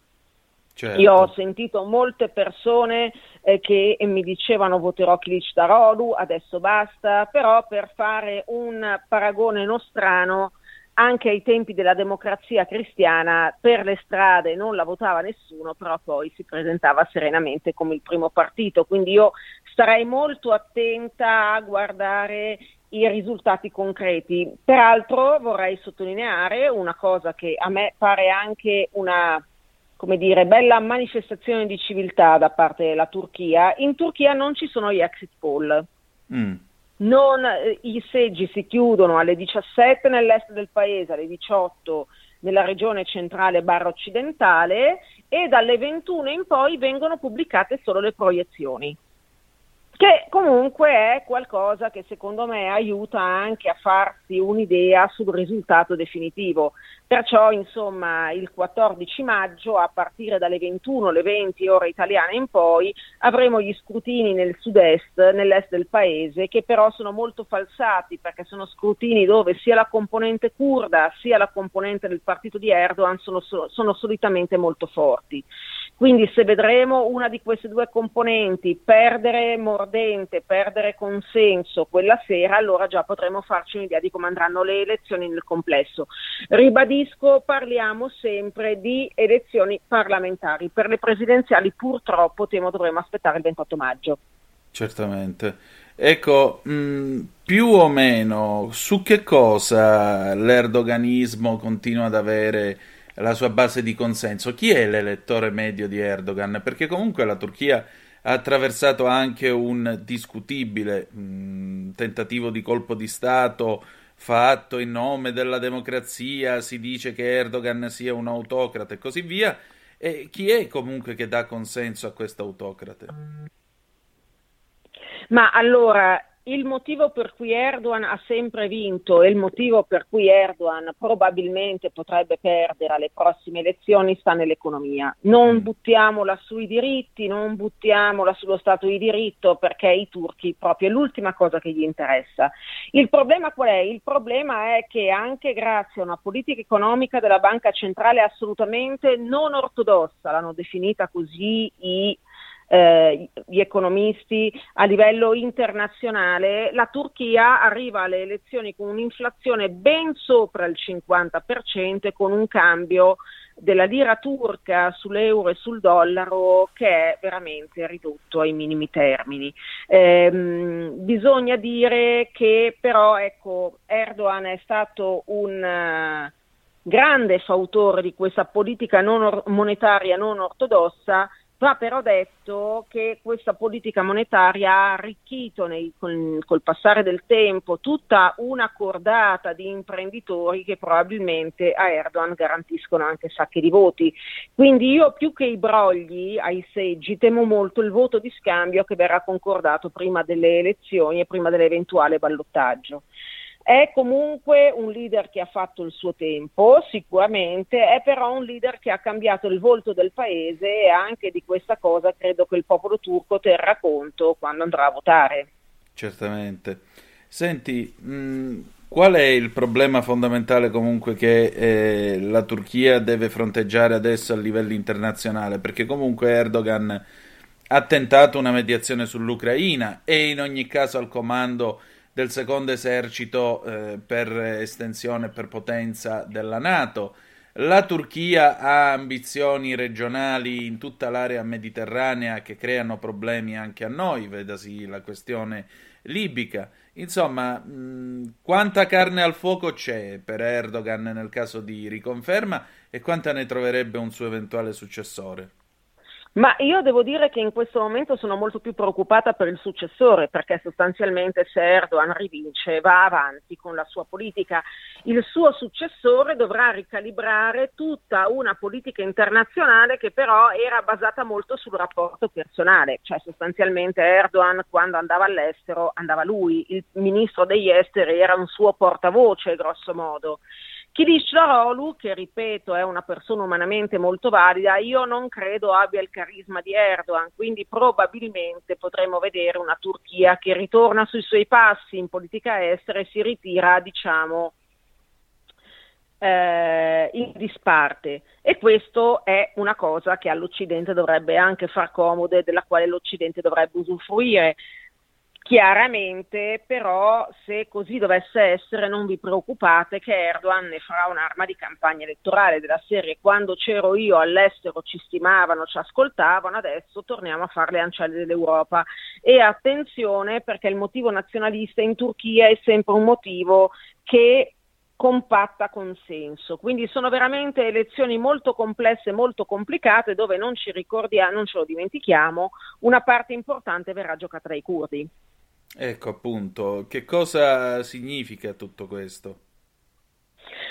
Speaker 8: Certo. Io ho sentito molte persone eh, che mi dicevano voterò Kilic Darolu, adesso basta, però per fare un paragone nostrano, anche ai tempi della democrazia cristiana per le strade non la votava nessuno, però poi si presentava serenamente come il primo partito. Quindi io starei molto attenta a guardare i risultati concreti. Peraltro vorrei sottolineare una cosa che a me pare anche una come dire, bella manifestazione di civiltà da parte della Turchia, in Turchia non ci sono gli exit poll. Mm. Non, eh, I seggi si chiudono alle 17 nell'est del paese, alle 18 nella regione centrale barra occidentale e dalle 21 in poi vengono pubblicate solo le proiezioni che comunque è qualcosa che secondo me aiuta anche a farsi un'idea sul risultato definitivo. Perciò, insomma, il 14 maggio, a partire dalle 21, le 20 ore italiane in poi, avremo gli scrutini nel sud-est, nell'est del paese, che però sono molto falsati perché sono scrutini dove sia la componente kurda sia la componente del partito di Erdogan sono, sono solitamente molto forti. Quindi se vedremo una di queste due componenti perdere mordente, perdere consenso quella sera, allora già potremo farci un'idea di come andranno le elezioni nel complesso. Ribadisco, parliamo sempre di elezioni parlamentari. Per le presidenziali purtroppo temo dovremo aspettare il 28 maggio.
Speaker 6: Certamente. Ecco, mh, più o meno su che cosa l'erdoganismo continua ad avere la sua base di consenso. Chi è l'elettore medio di Erdogan? Perché comunque la Turchia ha attraversato anche un discutibile mh, mm, tentativo di colpo di Stato fatto in nome della democrazia, si dice che Erdogan sia un autocrate e così via. E chi è comunque che dà consenso a questo autocrate?
Speaker 8: Ma allora, il motivo per cui Erdogan ha sempre vinto e il motivo per cui Erdogan probabilmente potrebbe perdere alle prossime elezioni sta nell'economia. Non mm. buttiamola sui diritti, non buttiamola sullo Stato di diritto perché i turchi proprio è l'ultima cosa che gli interessa. Il problema qual è? Il problema è che anche grazie a una politica economica della banca centrale assolutamente non ortodossa, l'hanno definita così i eh, gli economisti a livello internazionale, la Turchia arriva alle elezioni con un'inflazione ben sopra il 50% e con un cambio della lira turca sull'euro e sul dollaro che è veramente ridotto ai minimi termini. Eh, bisogna dire che però ecco, Erdogan è stato un uh, grande fautore di questa politica non or- monetaria non ortodossa Va però detto che questa politica monetaria ha arricchito nei, col, col, passare del tempo tutta una cordata di imprenditori che probabilmente a Erdogan garantiscono anche sacche di voti. Quindi io più che i brogli ai seggi temo molto il voto di scambio che verrà concordato prima delle elezioni e prima dell'eventuale ballottaggio. È comunque un leader che ha fatto il suo tempo, sicuramente, è però un leader che ha cambiato il volto del paese e anche di questa cosa credo che il popolo turco terrà conto quando andrà a votare.
Speaker 3: Certamente. Senti, mh, qual è il problema fondamentale comunque che eh, la Turchia deve fronteggiare adesso a livello internazionale? Perché comunque Erdogan ha tentato una mediazione sull'Ucraina e in ogni caso al comando del secondo esercito eh, per estensione e per potenza della Nato. La Turchia ha ambizioni regionali in tutta l'area mediterranea che creano problemi anche a noi, vedasi la questione libica. Insomma, mh, quanta carne al fuoco c'è per Erdogan nel caso di riconferma e quanta ne troverebbe un suo eventuale successore?
Speaker 8: Ma io devo dire che in questo momento sono molto più preoccupata per il successore, perché sostanzialmente se Erdogan rivince va avanti con la sua politica, il suo successore dovrà ricalibrare tutta una politica internazionale che però era basata molto sul rapporto personale, cioè sostanzialmente Erdogan quando andava all'estero andava lui, il ministro degli esteri era un suo portavoce grosso modo. Kilicdaroglu, che ripeto è una persona umanamente molto valida, io non credo abbia il carisma di Erdogan, quindi probabilmente potremo vedere una Turchia che ritorna sui suoi passi in politica estera e si ritira, diciamo, eh, in disparte. E questo è una cosa che all'Occidente dovrebbe anche far comodo e della quale l'Occidente dovrebbe usufruire. Chiaramente, però, se così dovesse essere, non vi preoccupate che Erdogan ne farà un'arma di campagna elettorale della serie. Quando c'ero io all'estero ci stimavano, ci ascoltavano, adesso torniamo a fare le ancelle dell'Europa. E attenzione perché il motivo nazionalista in Turchia è sempre un motivo che compatta consenso. Quindi sono veramente elezioni molto complesse, molto complicate, dove non ci ricordiamo, non ce lo dimentichiamo, una parte importante verrà giocata dai curdi.
Speaker 3: Ecco appunto, che cosa significa tutto questo?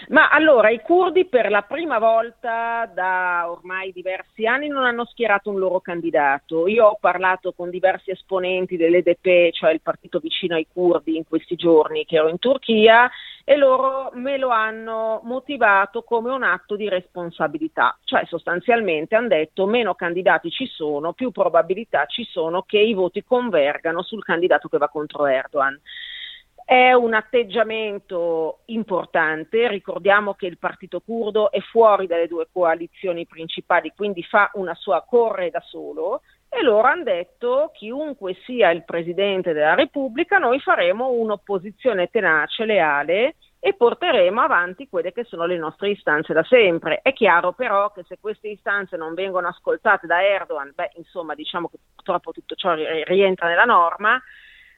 Speaker 8: Ma allora, i curdi per la prima volta da ormai diversi anni non hanno schierato un loro candidato. Io ho parlato con diversi esponenti dell'EDP, cioè il partito vicino ai curdi, in questi giorni che ero in Turchia e loro me lo hanno motivato come un atto di responsabilità, cioè sostanzialmente hanno detto meno candidati ci sono, più probabilità ci sono che i voti convergano sul candidato che va contro Erdogan. È un atteggiamento importante, ricordiamo che il partito curdo è fuori dalle due coalizioni principali, quindi fa una sua corre da solo e loro hanno detto chiunque sia il Presidente della Repubblica noi faremo un'opposizione tenace, leale e porteremo avanti quelle che sono le nostre istanze da sempre. È chiaro però che se queste istanze non vengono ascoltate da Erdogan, beh insomma diciamo che purtroppo tutto ciò rientra nella norma,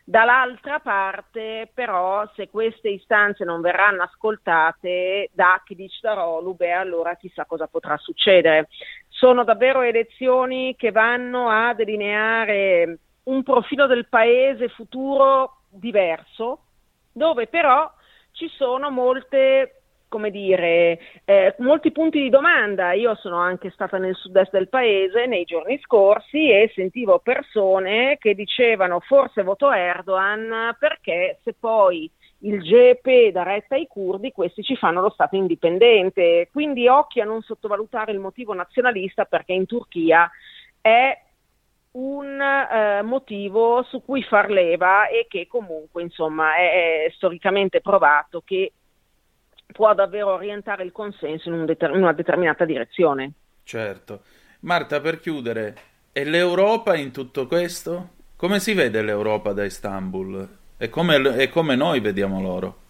Speaker 8: Dall'altra parte, però, se queste istanze non verranno ascoltate da chi Darolu, beh, allora chissà cosa potrà succedere. Sono davvero elezioni che vanno a delineare un profilo del paese futuro diverso, dove però ci sono molte come dire, eh, molti punti di domanda. Io sono anche stata nel sud-est del paese nei giorni scorsi e sentivo persone che dicevano forse voto Erdogan perché se poi il GEP dà retta ai curdi, questi ci fanno lo Stato indipendente. Quindi occhio a non sottovalutare il motivo nazionalista perché in Turchia è un eh, motivo su cui far leva e che comunque insomma è, è storicamente provato che può davvero orientare il consenso in, un deter- in una determinata direzione.
Speaker 3: Certo. Marta, per chiudere, e l'Europa in tutto questo? Come si vede l'Europa da Istanbul? E come, e come noi vediamo loro?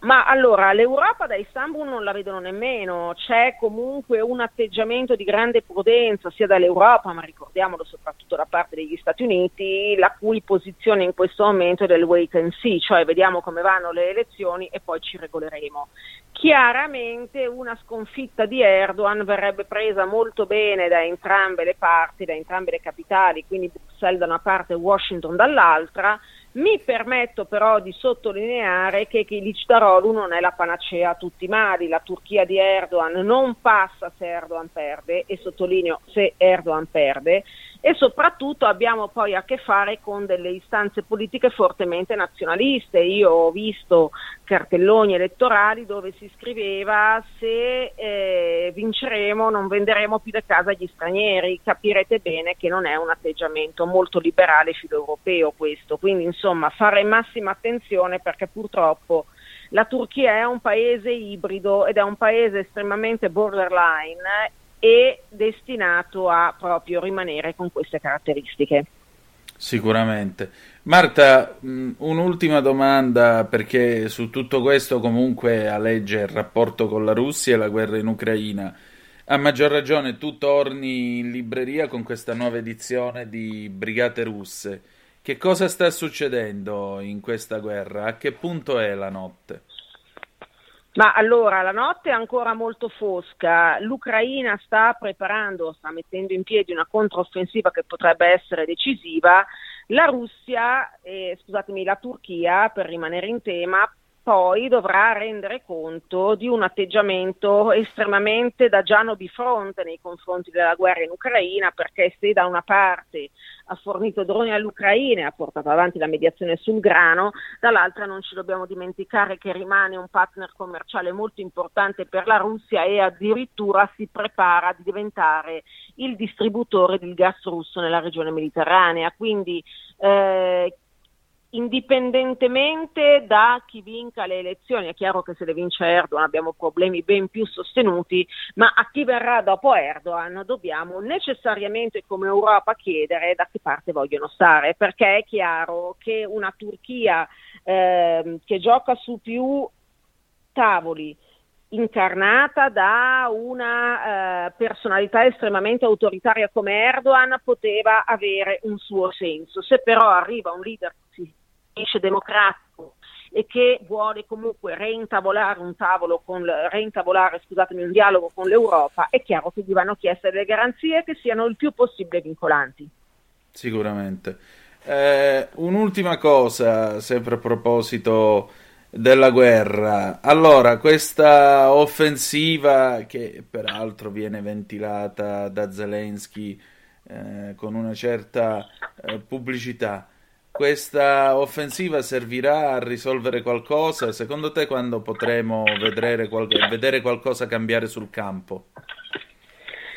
Speaker 8: Ma allora, l'Europa da Istanbul non la vedono nemmeno, c'è comunque un atteggiamento di grande prudenza sia dall'Europa, ma ricordiamolo soprattutto da parte degli Stati Uniti, la cui posizione in questo momento è del wait and see, cioè vediamo come vanno le elezioni e poi ci regoleremo. Chiaramente una sconfitta di Erdogan verrebbe presa molto bene da entrambe le parti, da entrambe le capitali, quindi Bruxelles da una parte e Washington dall'altra, mi permetto però di sottolineare che Kilicdaroglu non è la panacea a tutti i mali, la Turchia di Erdogan non passa se Erdogan perde e sottolineo se Erdogan perde e soprattutto abbiamo poi a che fare con delle istanze politiche fortemente nazionaliste. Io ho visto cartelloni elettorali dove si scriveva se eh, vinceremo non venderemo più le case agli stranieri, capirete bene che non è un atteggiamento molto liberale filoeuropeo questo, quindi insomma fare massima attenzione perché purtroppo la Turchia è un paese ibrido ed è un paese estremamente borderline e destinato a proprio rimanere con queste caratteristiche.
Speaker 6: Sicuramente. Marta, un'ultima domanda perché su tutto questo comunque aleggia il rapporto con la Russia e la guerra in Ucraina. A maggior ragione tu torni in libreria con questa nuova edizione di Brigate Russe. Che cosa sta succedendo in questa guerra? A che punto è la notte?
Speaker 8: Ma allora, la notte è ancora molto fosca, l'Ucraina sta preparando, sta mettendo in piedi una controffensiva che potrebbe essere decisiva, la Russia, eh, scusatemi, la Turchia, per rimanere in tema, poi dovrà rendere conto di un atteggiamento estremamente da Giano bifronte nei confronti della guerra in Ucraina, perché se da una parte ha fornito droni all'Ucraina e ha portato avanti la mediazione sul grano, dall'altra non ci dobbiamo dimenticare che rimane un partner commerciale molto importante per la Russia e addirittura si prepara a diventare il distributore del gas russo nella regione mediterranea. Quindi eh, indipendentemente da chi vinca le elezioni, è chiaro che se le vince Erdogan abbiamo problemi ben più sostenuti, ma a chi verrà dopo Erdogan dobbiamo necessariamente come Europa chiedere da che parte vogliono stare, perché è chiaro che una Turchia eh, che gioca su più tavoli, incarnata da una eh, personalità estremamente autoritaria come Erdogan poteva avere un suo senso. Se però arriva un leader definisce democratico e che vuole comunque reintavolare un con, reintavolare, un dialogo con l'Europa, è chiaro che gli vanno chieste delle garanzie che siano il più possibile vincolanti.
Speaker 6: Sicuramente. Eh, un'ultima cosa, sempre a proposito della guerra. Allora, questa offensiva che peraltro viene ventilata da Zelensky eh, con una certa eh, pubblicità questa offensiva servirà a risolvere qualcosa? Secondo te quando potremo vedere, qual- vedere qualcosa cambiare sul campo?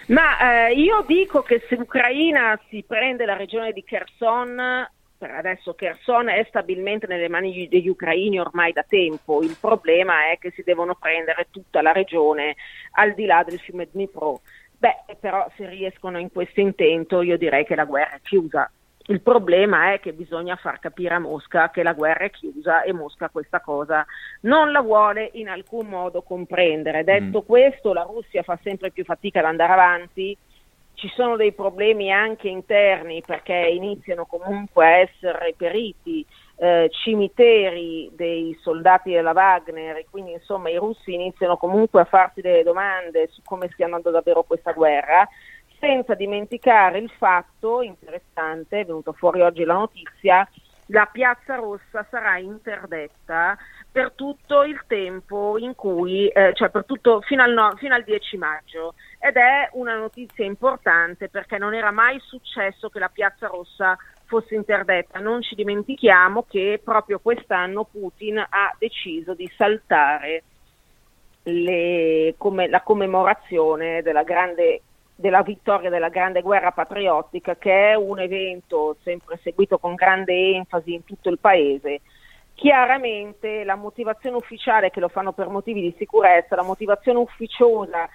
Speaker 8: Ma eh, io dico che se l'Ucraina si prende la regione di Kherson, per adesso Kherson è stabilmente nelle mani degli ucraini ormai da tempo, il problema è che si devono prendere tutta la regione al di là del fiume Dnipro. Beh, però se riescono in questo intento io direi che la guerra è chiusa. Il problema è che bisogna far capire a Mosca che la guerra è chiusa e Mosca questa cosa non la vuole in alcun modo comprendere. Detto mm. questo, la Russia fa sempre più fatica ad andare avanti, ci sono dei problemi anche interni perché iniziano comunque a essere reperiti eh, cimiteri dei soldati della Wagner e quindi insomma i russi iniziano comunque a farsi delle domande su come stia andando davvero questa guerra senza dimenticare il fatto interessante, è venuto fuori oggi la notizia, la Piazza Rossa sarà interdetta per tutto il tempo in cui, eh, cioè tutto, fino al, no, fino al 10 maggio ed è una notizia importante perché non era mai successo che la Piazza Rossa fosse interdetta. Non ci dimentichiamo che proprio quest'anno Putin ha deciso di saltare le, come, la commemorazione della grande della vittoria della grande guerra patriottica, che è un evento sempre seguito con grande enfasi in tutto il paese. Chiaramente la motivazione ufficiale che lo fanno per motivi di sicurezza, la motivazione ufficiosa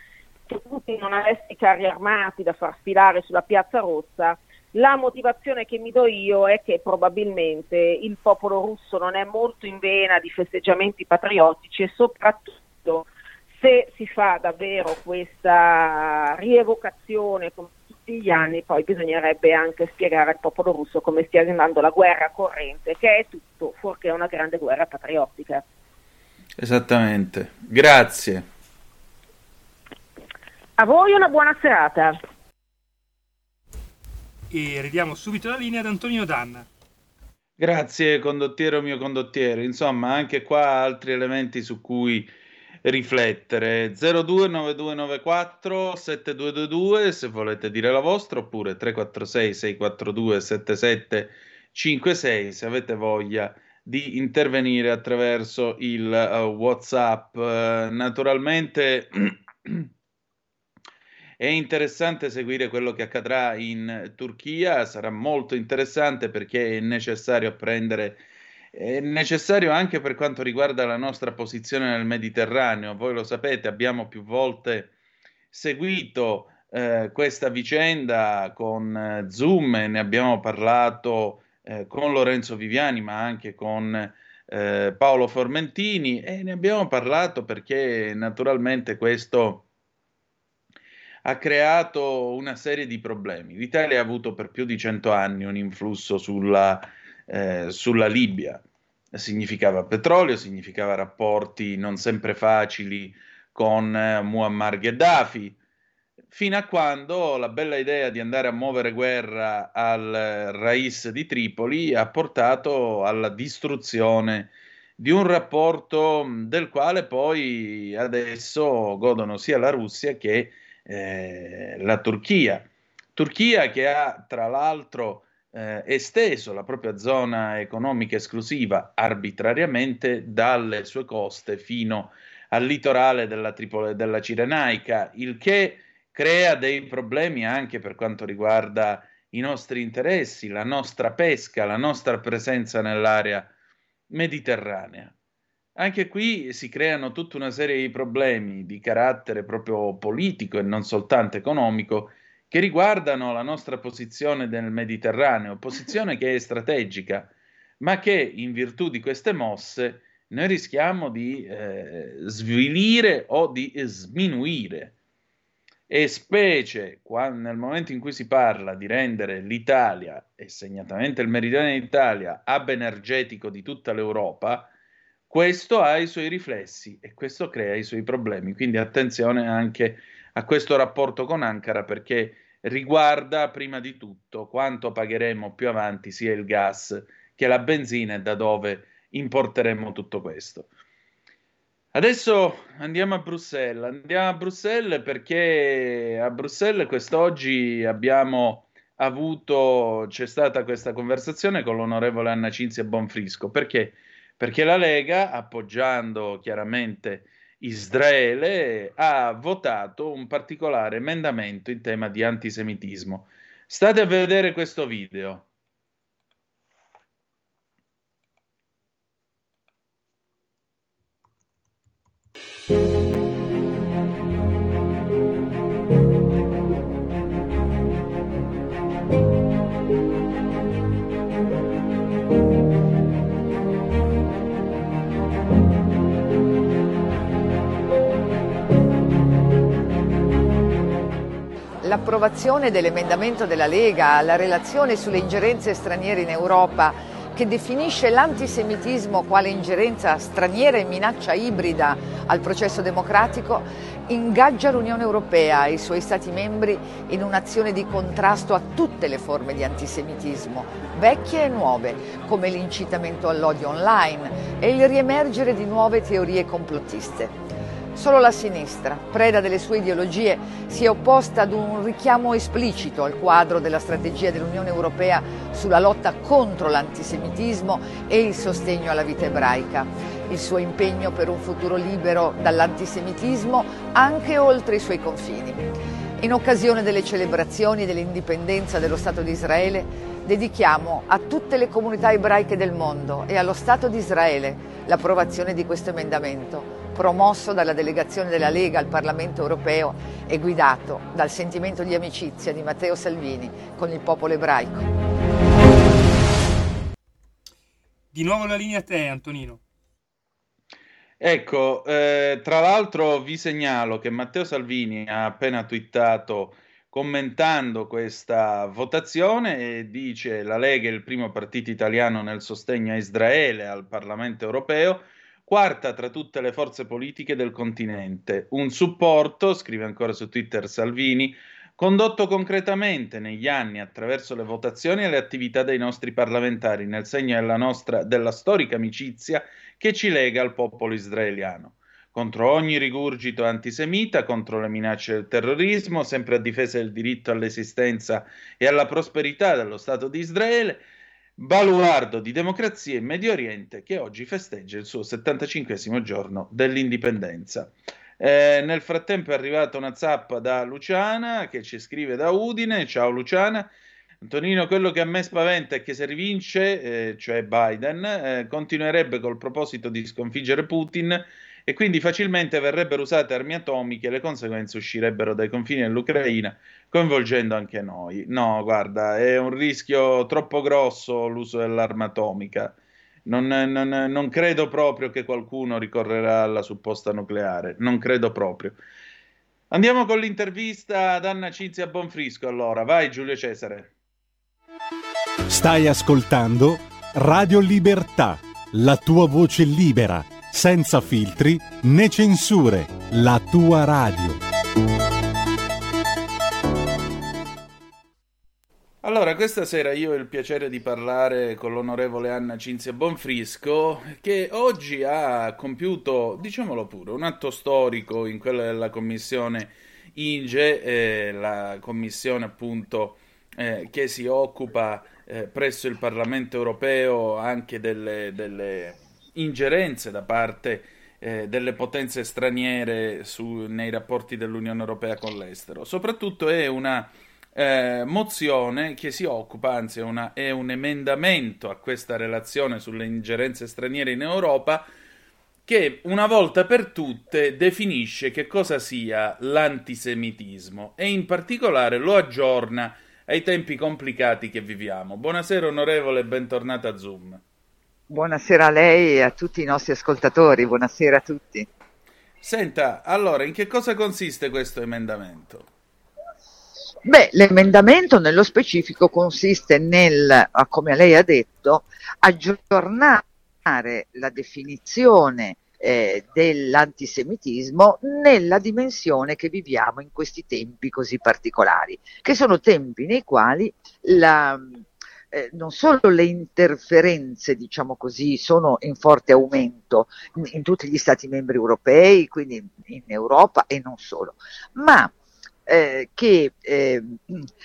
Speaker 8: che Putin non avesse i carri armati da far sfilare sulla piazza rossa, la motivazione che mi do io è che probabilmente il popolo russo non è molto in vena di festeggiamenti patriottici e soprattutto se si fa davvero questa rievocazione come tutti gli anni, poi bisognerebbe anche spiegare al popolo russo come stia andando la guerra corrente, che è tutto fuorché una grande guerra patriottica.
Speaker 6: Esattamente, grazie.
Speaker 8: A voi una buona serata.
Speaker 2: E ridiamo subito la linea ad Antonino Danna.
Speaker 3: Grazie condottiero mio condottiero, insomma anche qua altri elementi su cui riflettere. 029294 7222 se volete dire la vostra oppure 346 642 7756 se avete voglia di intervenire attraverso il uh, WhatsApp. Uh, naturalmente è interessante seguire quello che accadrà in Turchia, sarà molto interessante perché è necessario apprendere è necessario anche per quanto riguarda la nostra posizione nel Mediterraneo. Voi lo sapete, abbiamo più volte seguito eh, questa vicenda con eh, Zoom, ne abbiamo parlato eh, con Lorenzo Viviani, ma anche con eh, Paolo Formentini e ne abbiamo parlato perché naturalmente questo ha creato una serie di problemi. L'Italia ha avuto per più di cento anni un influsso sulla eh, sulla Libia. Significava petrolio, significava rapporti non sempre facili con eh, Muammar Gheddafi, fino a quando la bella idea di andare a muovere guerra al Rais di Tripoli ha portato alla distruzione di un rapporto del quale poi adesso godono sia la Russia che eh, la Turchia. Turchia che ha tra l'altro eh, esteso la propria zona economica esclusiva arbitrariamente dalle sue coste fino al litorale della, Tripoli, della Cirenaica, il che crea dei problemi anche per quanto riguarda i nostri interessi, la nostra pesca, la nostra presenza nell'area mediterranea. Anche qui si creano tutta una serie di problemi di carattere proprio politico e non soltanto economico che riguardano la nostra posizione nel Mediterraneo, posizione che è strategica, ma che in virtù di queste mosse noi rischiamo di eh, svilire o di sminuire. E specie quando, nel momento in cui si parla di rendere l'Italia, e segnatamente il meridione d'Italia, hub energetico di tutta l'Europa, questo ha i suoi riflessi e questo crea i suoi problemi. Quindi attenzione anche a questo rapporto con Ankara perché riguarda prima di tutto quanto pagheremo più avanti sia il gas che la benzina e da dove importeremo tutto questo. Adesso andiamo a Bruxelles. Andiamo a Bruxelles perché a Bruxelles quest'oggi abbiamo avuto, c'è stata questa conversazione con l'onorevole Anna Cinzia Bonfrisco. Perché? Perché la Lega, appoggiando chiaramente Israele ha votato un particolare emendamento in tema di antisemitismo. State a vedere questo video.
Speaker 6: L'approvazione dell'emendamento della Lega alla relazione sulle ingerenze straniere in Europa che definisce l'antisemitismo quale ingerenza straniera e minaccia ibrida al processo democratico, ingaggia l'Unione Europea e i suoi Stati membri in un'azione di contrasto a tutte le forme di antisemitismo, vecchie e nuove, come l'incitamento all'odio online e il riemergere di nuove teorie complottiste. Solo la sinistra, preda delle sue ideologie, si è opposta ad un richiamo esplicito al quadro della strategia dell'Unione Europea sulla lotta contro l'antisemitismo e il sostegno alla vita ebraica. Il suo impegno per un futuro libero dall'antisemitismo anche oltre i suoi confini. In occasione delle celebrazioni dell'indipendenza dello Stato di Israele, dedichiamo a tutte le comunità ebraiche del mondo e allo Stato di Israele l'approvazione di questo emendamento promosso dalla delegazione della Lega al Parlamento europeo e guidato dal sentimento di amicizia di Matteo Salvini con il popolo ebraico.
Speaker 2: Di nuovo la linea a te, Antonino.
Speaker 3: Ecco, eh, tra l'altro vi segnalo che Matteo Salvini ha appena twittato commentando questa votazione e dice la Lega è il primo partito italiano nel sostegno a Israele al Parlamento europeo quarta tra tutte le forze politiche del continente. Un supporto, scrive ancora su Twitter Salvini, condotto concretamente negli anni attraverso le votazioni e le attività dei nostri parlamentari, nel segno della, nostra, della storica amicizia che ci lega al popolo israeliano. contro ogni rigurgito antisemita, contro le minacce del terrorismo, sempre a difesa del diritto all'esistenza e alla prosperità dello Stato di Israele, baluardo di democrazia in Medio Oriente che oggi festeggia il suo 75 giorno dell'indipendenza. Eh, nel frattempo è arrivata una zappa da Luciana che ci scrive da Udine. Ciao Luciana. Antonino, quello che a me spaventa è che se rivince, eh, cioè Biden, eh, continuerebbe col proposito di sconfiggere Putin e quindi facilmente verrebbero usate armi atomiche e le conseguenze uscirebbero dai confini dell'Ucraina, coinvolgendo anche noi. No, guarda, è un rischio troppo grosso l'uso dell'arma atomica. Non, non, non, credo proprio che qualcuno ricorrerà alla supposta nucleare, non credo proprio. Andiamo con l'intervista ad Anna Cinzia Bonfrisco allora, vai Giulio Cesare.
Speaker 1: Stai ascoltando Radio Libertà, la tua voce libera, senza filtri né censure, la tua radio.
Speaker 6: Allora, questa sera io ho il piacere di parlare con l'onorevole Anna Cinzia Bonfrisco, che oggi ha compiuto, diciamolo pure, un atto storico in quella della commissione INGE, eh, la commissione appunto eh, che si occupa eh, presso il Parlamento europeo anche delle, delle ingerenze da parte eh, delle potenze straniere su, nei rapporti dell'Unione Europea con l'estero. Soprattutto è una eh, mozione che si occupa, anzi è, una, è un emendamento a questa relazione sulle ingerenze straniere in Europa che una volta per tutte definisce che cosa sia l'antisemitismo e in particolare lo aggiorna ai tempi complicati che viviamo. Buonasera onorevole e bentornata a Zoom.
Speaker 9: Buonasera a lei e a tutti i nostri ascoltatori, buonasera a tutti.
Speaker 6: Senta, allora, in che cosa consiste questo emendamento?
Speaker 9: Beh, l'emendamento nello specifico consiste nel, come lei ha detto, aggiornare la definizione eh, dell'antisemitismo nella dimensione che viviamo in questi tempi così particolari, che sono tempi nei quali la, eh, non solo le interferenze, diciamo così, sono in forte aumento in, in tutti gli Stati membri europei, quindi in Europa e non solo, ma eh, che eh,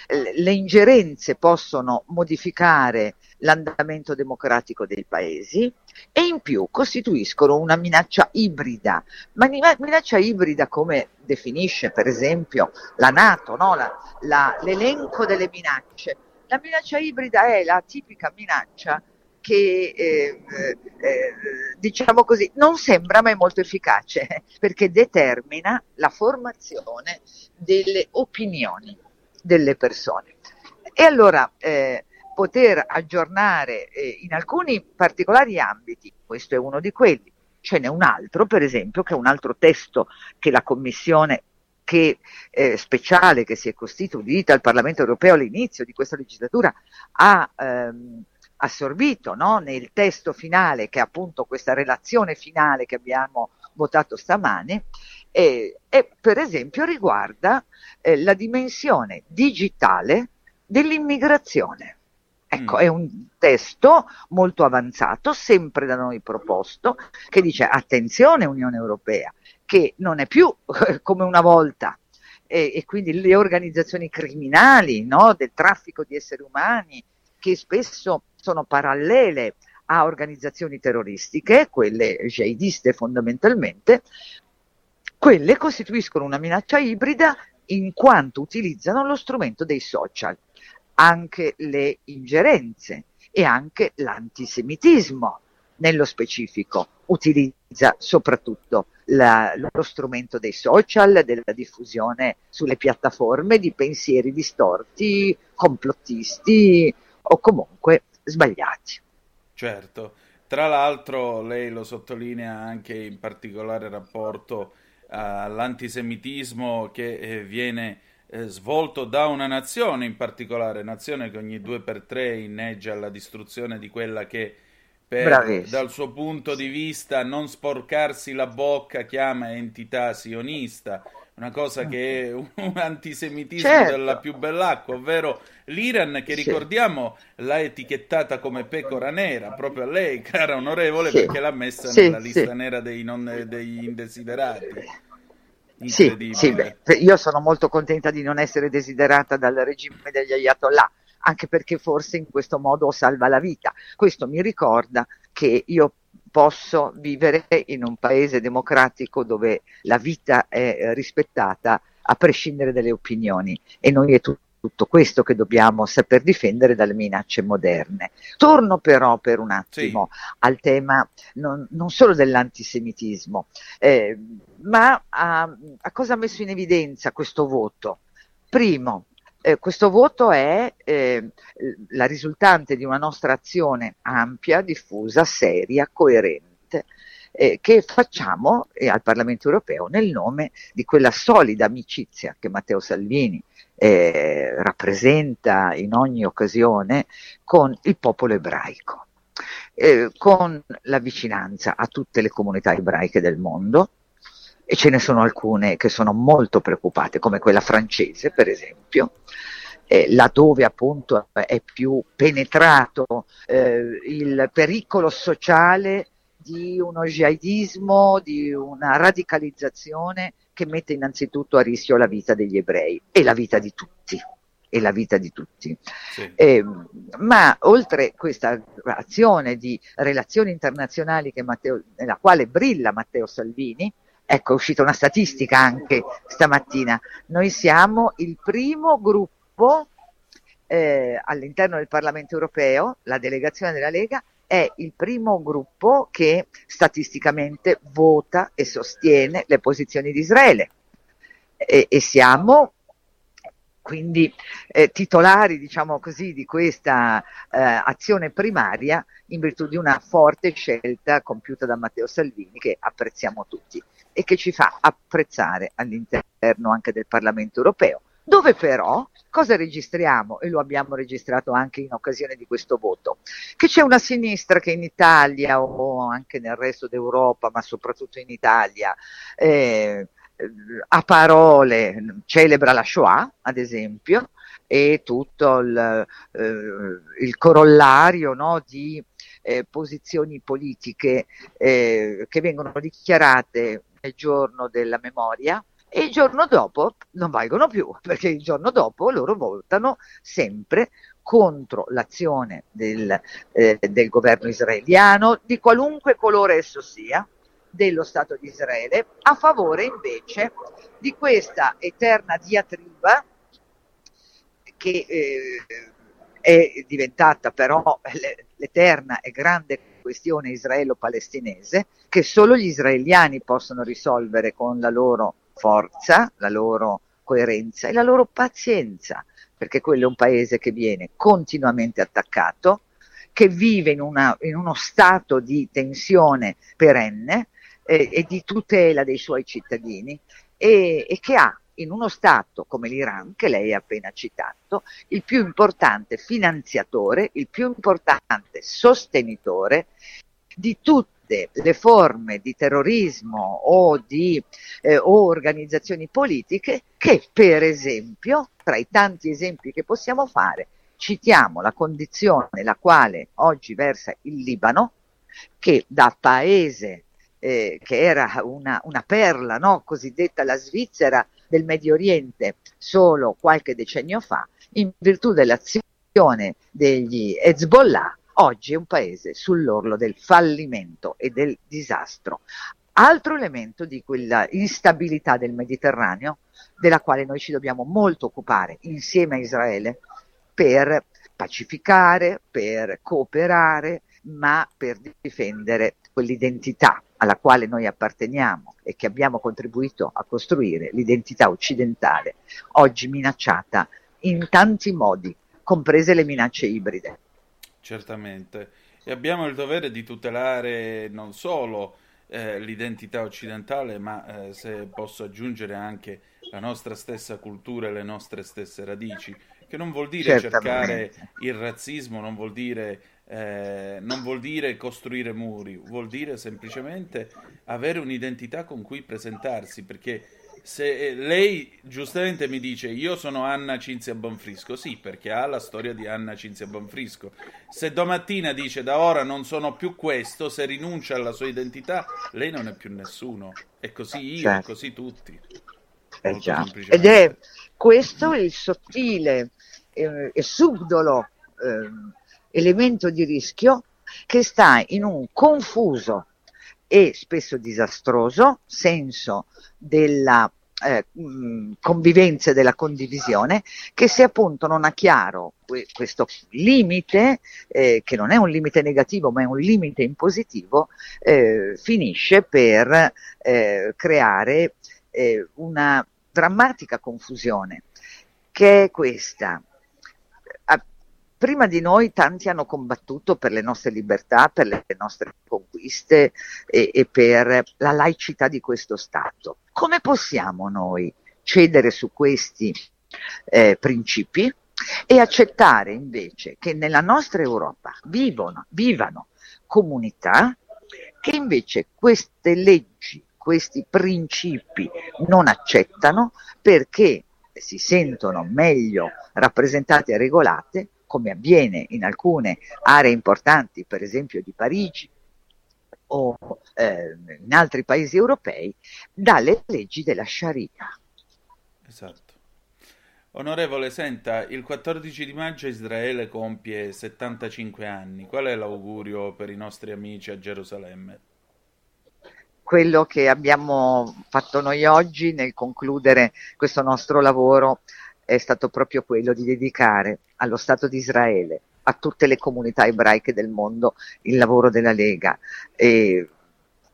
Speaker 9: le ingerenze possono modificare l'andamento democratico dei paesi e in più costituiscono una minaccia ibrida, ma minaccia ibrida come definisce per esempio la Nato, no? la, la, l'elenco delle minacce. La minaccia ibrida è la tipica minaccia che eh, eh, diciamo così non sembra mai molto efficace perché determina la formazione delle opinioni delle persone. E allora eh, poter aggiornare eh, in alcuni particolari ambiti, questo è uno di quelli, ce n'è un altro, per esempio, che è un altro testo che la Commissione che, eh, speciale che si è costituita al Parlamento europeo all'inizio di questa legislatura ha ehm, assorbito no? nel testo finale, che è appunto questa relazione finale che abbiamo votato stamane, e, e per esempio riguarda eh, la dimensione digitale dell'immigrazione. Ecco, mm. è un testo molto avanzato, sempre da noi proposto, che dice attenzione Unione Europea, che non è più come una volta. E, e quindi le organizzazioni criminali no, del traffico di esseri umani, che spesso sono parallele a organizzazioni terroristiche, quelle jihadiste fondamentalmente, quelle costituiscono una minaccia ibrida in quanto utilizzano lo strumento dei social, anche le ingerenze e anche l'antisemitismo nello specifico utilizza soprattutto la, lo strumento dei social, della diffusione sulle piattaforme di pensieri distorti, complottisti o comunque sbagliati.
Speaker 6: Certo, tra l'altro lei lo sottolinea anche in particolare rapporto all'antisemitismo che eh, viene eh, svolto da una nazione in particolare, nazione che ogni due per tre inneggia alla distruzione di quella che per, dal suo punto di vista non sporcarsi la bocca chiama entità sionista, una cosa che è un antisemitismo certo. della più bell'acqua, ovvero l'Iran che ricordiamo sì. l'ha etichettata come pecora nera, proprio a lei, cara onorevole, sì. perché l'ha messa sì, nella lista nera dei non, degli indesiderati.
Speaker 9: Sì, sì beh, io sono molto contenta di non essere desiderata dal regime degli Ayatollah anche perché forse in questo modo salva la vita. Questo mi ricorda che io posso vivere in un paese democratico dove la vita è rispettata a prescindere dalle opinioni e noi è tutto tutto questo che dobbiamo saper difendere dalle minacce moderne. Torno però per un attimo sì. al tema non, non, solo dell'antisemitismo, eh, ma a, a, cosa ha messo in evidenza questo voto. Primo, eh, questo voto è eh, la risultante di una nostra azione ampia, diffusa, seria, coerente, eh, che facciamo eh, al Parlamento europeo nel nome di quella solida amicizia che Matteo Salvini eh, rappresenta in ogni occasione con il popolo ebraico. Eh, con la vicinanza a tutte le comunità ebraiche del mondo, e ce ne sono alcune che sono molto preoccupate, come quella francese per esempio, eh, laddove appunto è più penetrato eh, il pericolo sociale di uno jihadismo, di una radicalizzazione che mette innanzitutto a rischio la vita degli ebrei e la vita di tutti. E la vita di tutti. Sì. Eh, ma oltre questa azione di relazioni internazionali Matteo, nella quale brilla Matteo Salvini, Ecco, è uscita una statistica anche stamattina. Noi siamo il primo gruppo eh, all'interno del Parlamento europeo, la delegazione della Lega è il primo gruppo che statisticamente vota e sostiene le posizioni di Israele. E, e siamo quindi eh, titolari, diciamo così, di questa eh, azione primaria in virtù di una forte scelta compiuta da Matteo Salvini che apprezziamo tutti e che ci fa apprezzare all'interno anche del Parlamento europeo, dove però cosa registriamo, e lo abbiamo registrato anche in occasione di questo voto, che c'è una sinistra che in Italia o anche nel resto d'Europa, ma soprattutto in Italia, eh, a parole celebra la Shoah, ad esempio, e tutto il, eh, il corollario no, di eh, posizioni politiche eh, che vengono dichiarate nel giorno della memoria e il giorno dopo non valgono più, perché il giorno dopo loro votano sempre contro l'azione del, eh, del governo israeliano, di qualunque colore esso sia, dello Stato di Israele, a favore invece di questa eterna diatriba che eh, è diventata però l'eterna e grande questione israelo-palestinese che solo gli israeliani possono risolvere con la loro forza, la loro coerenza e la loro pazienza, perché quello è un paese che viene continuamente attaccato, che vive in, una, in uno stato di tensione perenne eh, e di tutela dei suoi cittadini e, e che ha in uno Stato come l'Iran, che lei ha appena citato, il più importante finanziatore, il più importante sostenitore di tutte le forme di terrorismo o di eh, o organizzazioni politiche che, per esempio, tra i tanti esempi che possiamo fare, citiamo la condizione nella quale oggi versa il Libano, che da paese eh, che era una, una perla no? cosiddetta la Svizzera del Medio Oriente solo qualche decennio fa, in virtù dell'azione degli Hezbollah, oggi è un paese sull'orlo del fallimento e del disastro. Altro elemento di quella instabilità del Mediterraneo, della quale noi ci dobbiamo molto occupare insieme a Israele per pacificare, per cooperare, ma per difendere quell'identità alla quale noi apparteniamo e che abbiamo contribuito a costruire, l'identità occidentale, oggi minacciata in tanti modi, comprese le minacce ibride.
Speaker 6: Certamente. E abbiamo il dovere di tutelare non solo eh, l'identità occidentale, ma eh, se posso aggiungere anche la nostra stessa cultura e le nostre stesse radici,
Speaker 3: che non vuol dire cercare il razzismo, non vuol dire, eh, non vuol dire costruire muri, vuol dire semplicemente avere un'identità con cui presentarsi, perché se lei giustamente mi dice io sono Anna Cinzia Bonfrisco, sì, perché ha la storia di Anna Cinzia Bonfrisco. Se domattina dice da ora non sono più questo, se rinuncia alla sua identità, lei non è più nessuno. E così io, certo. così tutti.
Speaker 9: Eh Ed è questo il sottile eh, e subdolo eh, elemento di rischio che sta in un confuso e spesso disastroso senso della eh, convivenza e della condivisione che se appunto non ha chiaro questo limite, eh, che non è un limite negativo ma è un limite impositivo, eh, finisce per eh, creare eh, una drammatica confusione che è questa prima di noi tanti hanno combattuto per le nostre libertà, per le nostre conquiste e, e per la laicità di questo Stato. Come possiamo noi cedere su questi eh, principi e accettare invece che nella nostra Europa vivono, vivano comunità che invece queste leggi, questi principi non accettano perché si sentono meglio rappresentate e regolate come avviene in alcune aree importanti, per esempio di Parigi o eh, in altri paesi europei, dalle leggi della Sharia.
Speaker 3: Esatto. Onorevole, senta, il 14 di maggio Israele compie 75 anni. Qual è l'augurio per i nostri amici a Gerusalemme?
Speaker 9: Quello che abbiamo fatto noi oggi nel concludere questo nostro lavoro è stato proprio quello di dedicare allo Stato di Israele, a tutte le comunità ebraiche del mondo, il lavoro della Lega, e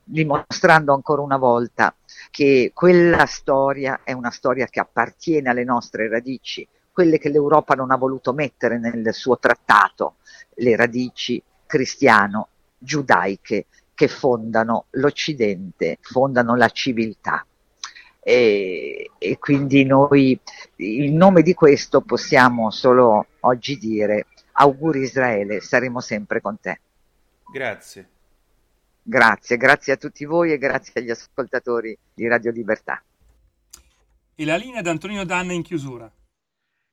Speaker 9: dimostrando ancora una volta che quella storia è una storia che appartiene alle nostre radici, quelle che l'Europa non ha voluto mettere nel suo trattato, le radici cristiano-giudaiche che fondano l'Occidente, fondano la civiltà e, e quindi noi in nome di questo possiamo solo oggi dire auguri Israele, saremo sempre con te.
Speaker 3: Grazie.
Speaker 9: Grazie, grazie a tutti voi e grazie agli ascoltatori di Radio Libertà.
Speaker 2: E la linea di Antonino Danna in chiusura.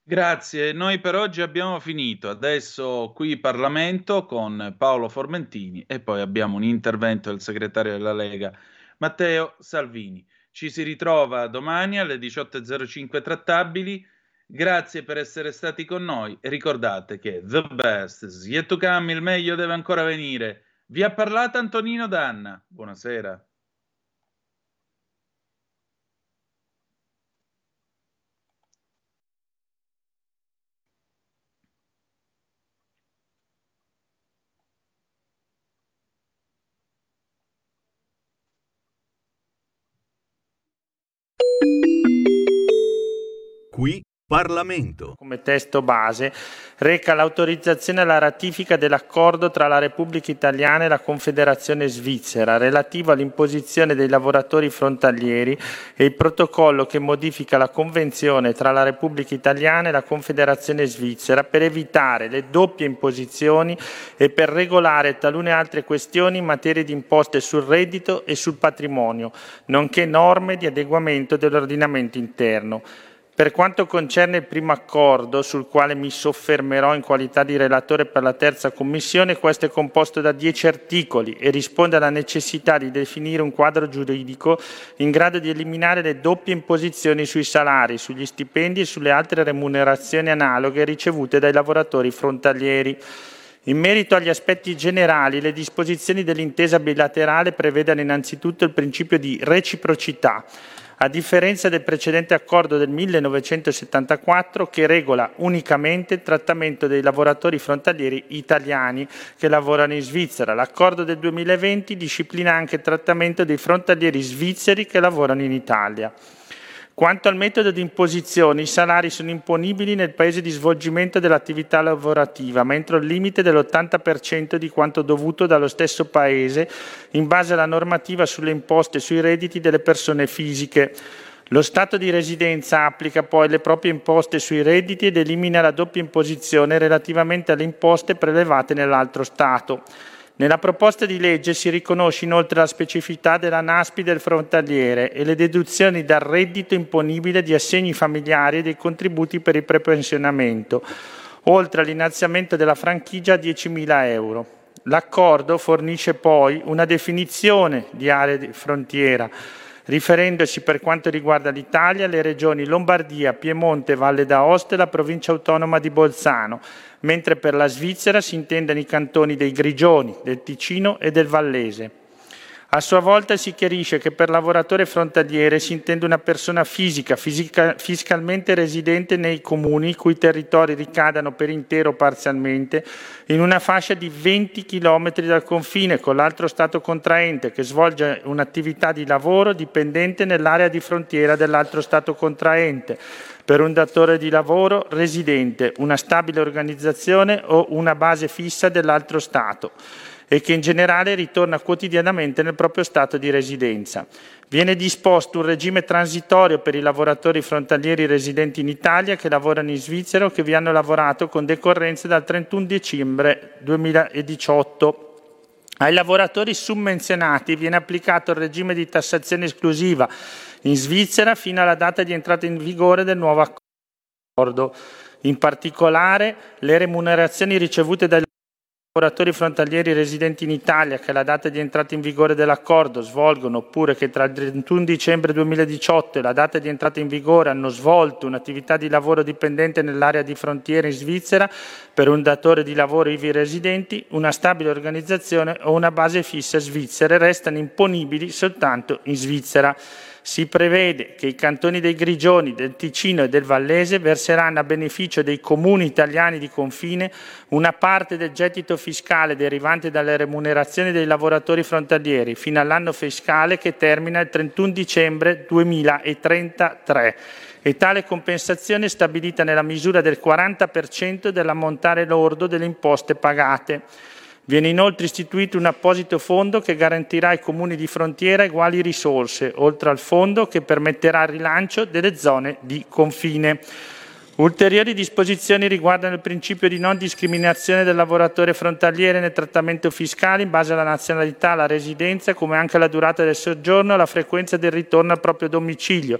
Speaker 10: Grazie, noi per oggi abbiamo finito. Adesso qui Parlamento con Paolo Formentini e poi abbiamo un intervento del segretario della Lega Matteo Salvini. Ci si ritrova domani alle 18.05 trattabili. Grazie per essere stati con noi ricordate che the best is yet to come, il meglio deve ancora venire. Vi ha parlato Antonino Danna. Buonasera.
Speaker 11: Qui Parlamento.
Speaker 12: Come testo base reca l'autorizzazione alla ratifica dell'accordo tra la Repubblica Italiana e la Confederazione Svizzera relativo all'imposizione dei lavoratori frontalieri e il protocollo che modifica la convenzione tra la Repubblica Italiana e la Confederazione Svizzera per evitare le doppie imposizioni e per regolare talune altre questioni in materia di imposte sul reddito e sul patrimonio, nonché norme di adeguamento dell'ordinamento interno. Per quanto concerne il primo accordo, sul quale mi soffermerò in qualità di relatore per la terza commissione, questo è composto da dieci articoli e risponde alla necessità di definire un quadro giuridico in grado di eliminare le doppie imposizioni sui salari, sugli stipendi e sulle altre remunerazioni analoghe ricevute dai lavoratori frontalieri. In merito agli aspetti generali, le disposizioni dell'intesa bilaterale prevedono innanzitutto il principio di reciprocità, a differenza del precedente accordo del 1974 che regola unicamente il trattamento dei lavoratori frontalieri italiani che lavorano in Svizzera. L'accordo del 2020 disciplina anche il trattamento dei frontalieri svizzeri che lavorano in Italia. Quanto al metodo di imposizione, i salari sono imponibili nel paese di svolgimento dell'attività lavorativa, ma entro il limite dell'80% di quanto dovuto dallo stesso paese in base alla normativa sulle imposte sui redditi delle persone fisiche. Lo Stato di residenza applica poi le proprie imposte sui redditi ed elimina la doppia imposizione relativamente alle imposte prelevate nell'altro Stato. Nella proposta di legge si riconosce inoltre la specificità della NASPI del frontaliere e le deduzioni dal reddito imponibile di assegni familiari e dei contributi per il prepensionamento, oltre all'innalzamento della franchigia a 10.000 euro. L'accordo fornisce poi una definizione di area di frontiera, riferendosi per quanto riguarda l'Italia alle regioni Lombardia, Piemonte, Valle d'Aosta e la provincia autonoma di Bolzano, mentre per la Svizzera si intendono i cantoni dei Grigioni, del Ticino e del Vallese. A sua volta si chiarisce che per lavoratore frontaliere si intende una persona fisica, fisica, fiscalmente residente nei comuni i cui territori ricadano per intero o parzialmente in una fascia di 20 km dal confine con l'altro Stato contraente che svolge un'attività di lavoro dipendente nell'area di frontiera dell'altro Stato contraente per un datore di lavoro residente, una stabile organizzazione o una base fissa dell'altro Stato e che in generale ritorna quotidianamente nel proprio stato di residenza. Viene disposto un regime transitorio per i lavoratori frontalieri residenti in Italia che lavorano in Svizzera o che vi hanno lavorato con decorrenza dal 31 dicembre 2018. Ai lavoratori summenzionati viene applicato il regime di tassazione esclusiva in Svizzera fino alla data di entrata in vigore del nuovo accordo. In particolare, le remunerazioni ricevute dai lavoratori frontalieri residenti in Italia che alla data di entrata in vigore dell'accordo svolgono oppure che tra il 31 dicembre 2018 e la data di entrata in vigore hanno svolto un'attività di lavoro dipendente nell'area di frontiera in Svizzera per un datore di lavoro ivi residenti, una stabile organizzazione o una base fissa svizzera restano imponibili soltanto in Svizzera si prevede che i cantoni dei Grigioni, del Ticino e del Vallese verseranno a beneficio dei comuni italiani di confine una parte del gettito fiscale derivante dalle remunerazioni dei lavoratori frontalieri fino all'anno fiscale che termina il 31 dicembre 2033 e tale compensazione è stabilita nella misura del 40% dell'ammontare lordo delle imposte pagate. Viene inoltre istituito un apposito fondo che garantirà ai comuni di frontiera uguali risorse, oltre al fondo che permetterà il rilancio delle zone di confine. Ulteriori disposizioni riguardano il principio di non discriminazione del lavoratore frontaliere nel trattamento fiscale in base alla nazionalità, alla residenza, come anche alla durata del soggiorno e alla frequenza del ritorno al proprio domicilio,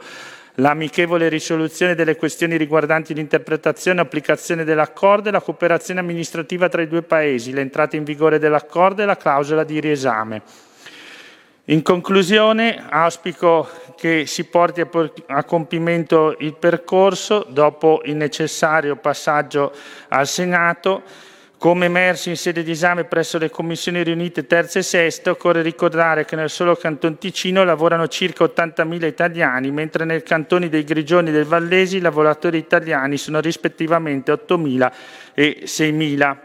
Speaker 12: l'amichevole risoluzione delle questioni riguardanti l'interpretazione e applicazione dell'accordo e la cooperazione amministrativa tra i due Paesi, l'entrata in vigore dell'accordo e la clausola di riesame. In conclusione, auspico che si porti a compimento il percorso dopo il necessario passaggio al Senato come emerso in sede di esame presso le commissioni riunite terza e sesta, occorre ricordare che nel solo Canton Ticino lavorano circa 80.000 italiani, mentre nel cantone dei Grigioni e del Vallesi i lavoratori italiani sono rispettivamente 8.000 e 6.000.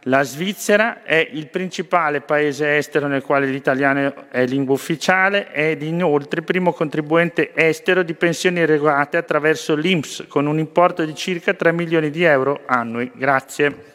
Speaker 12: La Svizzera è il principale paese estero nel quale l'italiano è lingua ufficiale ed inoltre primo contribuente estero di pensioni erogate attraverso l'INPS con un importo di circa 3 milioni di euro annui. Grazie.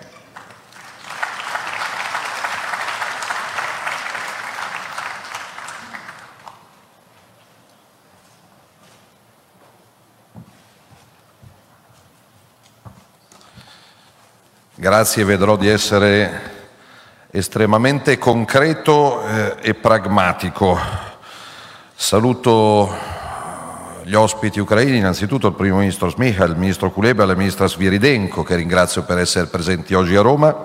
Speaker 13: Grazie, vedrò di essere estremamente concreto eh, e pragmatico. Saluto gli ospiti ucraini, innanzitutto il primo ministro Smiha, il ministro Kuleba e la ministra Sviridenko, che ringrazio per essere presenti oggi a Roma,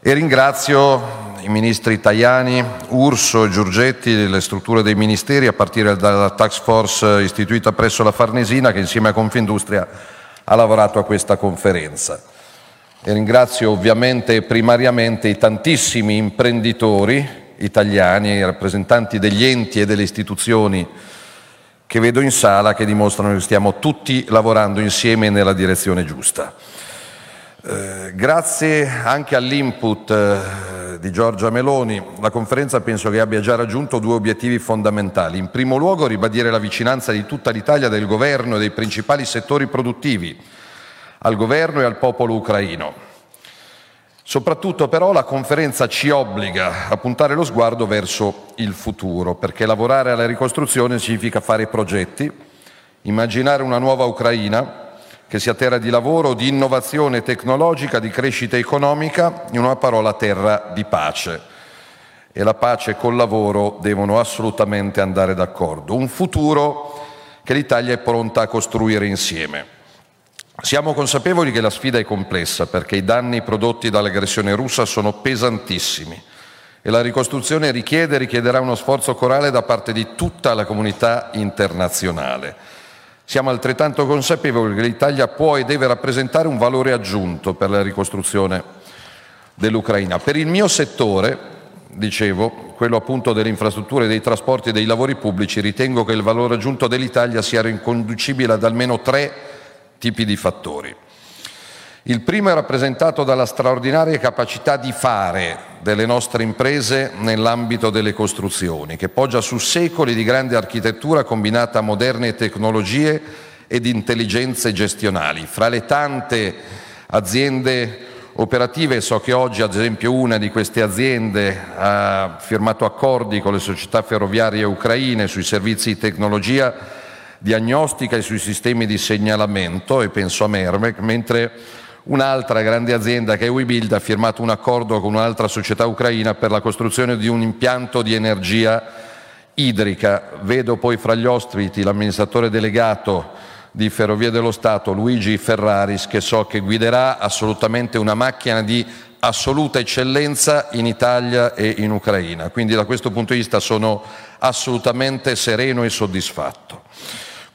Speaker 13: e ringrazio i ministri Tajani, Urso e Giorgetti, le strutture dei ministeri, a partire dalla task force istituita presso la Farnesina, che insieme a Confindustria ha lavorato a questa conferenza. E ringrazio ovviamente primariamente i tantissimi imprenditori italiani, i rappresentanti degli enti e delle istituzioni che vedo in sala che dimostrano che stiamo tutti lavorando insieme nella direzione giusta. Eh, grazie anche all'input eh, di Giorgia Meloni, la conferenza penso che abbia già raggiunto due obiettivi fondamentali. In primo luogo ribadire la vicinanza di tutta l'Italia, del governo e dei principali settori produttivi al governo e al popolo ucraino. Soprattutto però la conferenza ci obbliga a puntare lo sguardo verso il futuro, perché lavorare alla ricostruzione significa fare progetti, immaginare una nuova Ucraina che sia terra di lavoro, di innovazione tecnologica, di crescita economica, in una parola terra di pace. E la pace col lavoro devono assolutamente andare d'accordo. Un futuro che l'Italia è pronta a costruire insieme. Siamo consapevoli che la sfida è complessa perché i danni prodotti dall'aggressione russa sono pesantissimi e la ricostruzione richiede e richiederà uno sforzo corale da parte di tutta la comunità internazionale. Siamo altrettanto consapevoli che l'Italia può e deve rappresentare un valore aggiunto per la ricostruzione dell'Ucraina. Per il mio settore, dicevo, quello appunto delle infrastrutture, dei trasporti e dei lavori pubblici, ritengo che il valore aggiunto dell'Italia sia riconducibile ad almeno tre tipi di fattori. Il primo è rappresentato dalla straordinaria capacità di fare delle nostre imprese nell'ambito delle costruzioni, che poggia su secoli di grande architettura combinata a moderne tecnologie ed intelligenze gestionali. Fra le tante aziende operative, so che oggi ad esempio una di queste aziende ha firmato accordi con le società ferroviarie ucraine sui servizi di tecnologia diagnostica e sui sistemi di segnalamento, e penso a Mermec, mentre un'altra grande azienda che è WeBuild ha firmato un accordo con un'altra società ucraina per la costruzione di un impianto di energia idrica. Vedo poi fra gli ospiti l'amministratore delegato di Ferrovie dello Stato, Luigi Ferraris, che so che guiderà assolutamente una macchina di assoluta eccellenza in Italia e in Ucraina. Quindi da questo punto di vista sono assolutamente sereno e soddisfatto.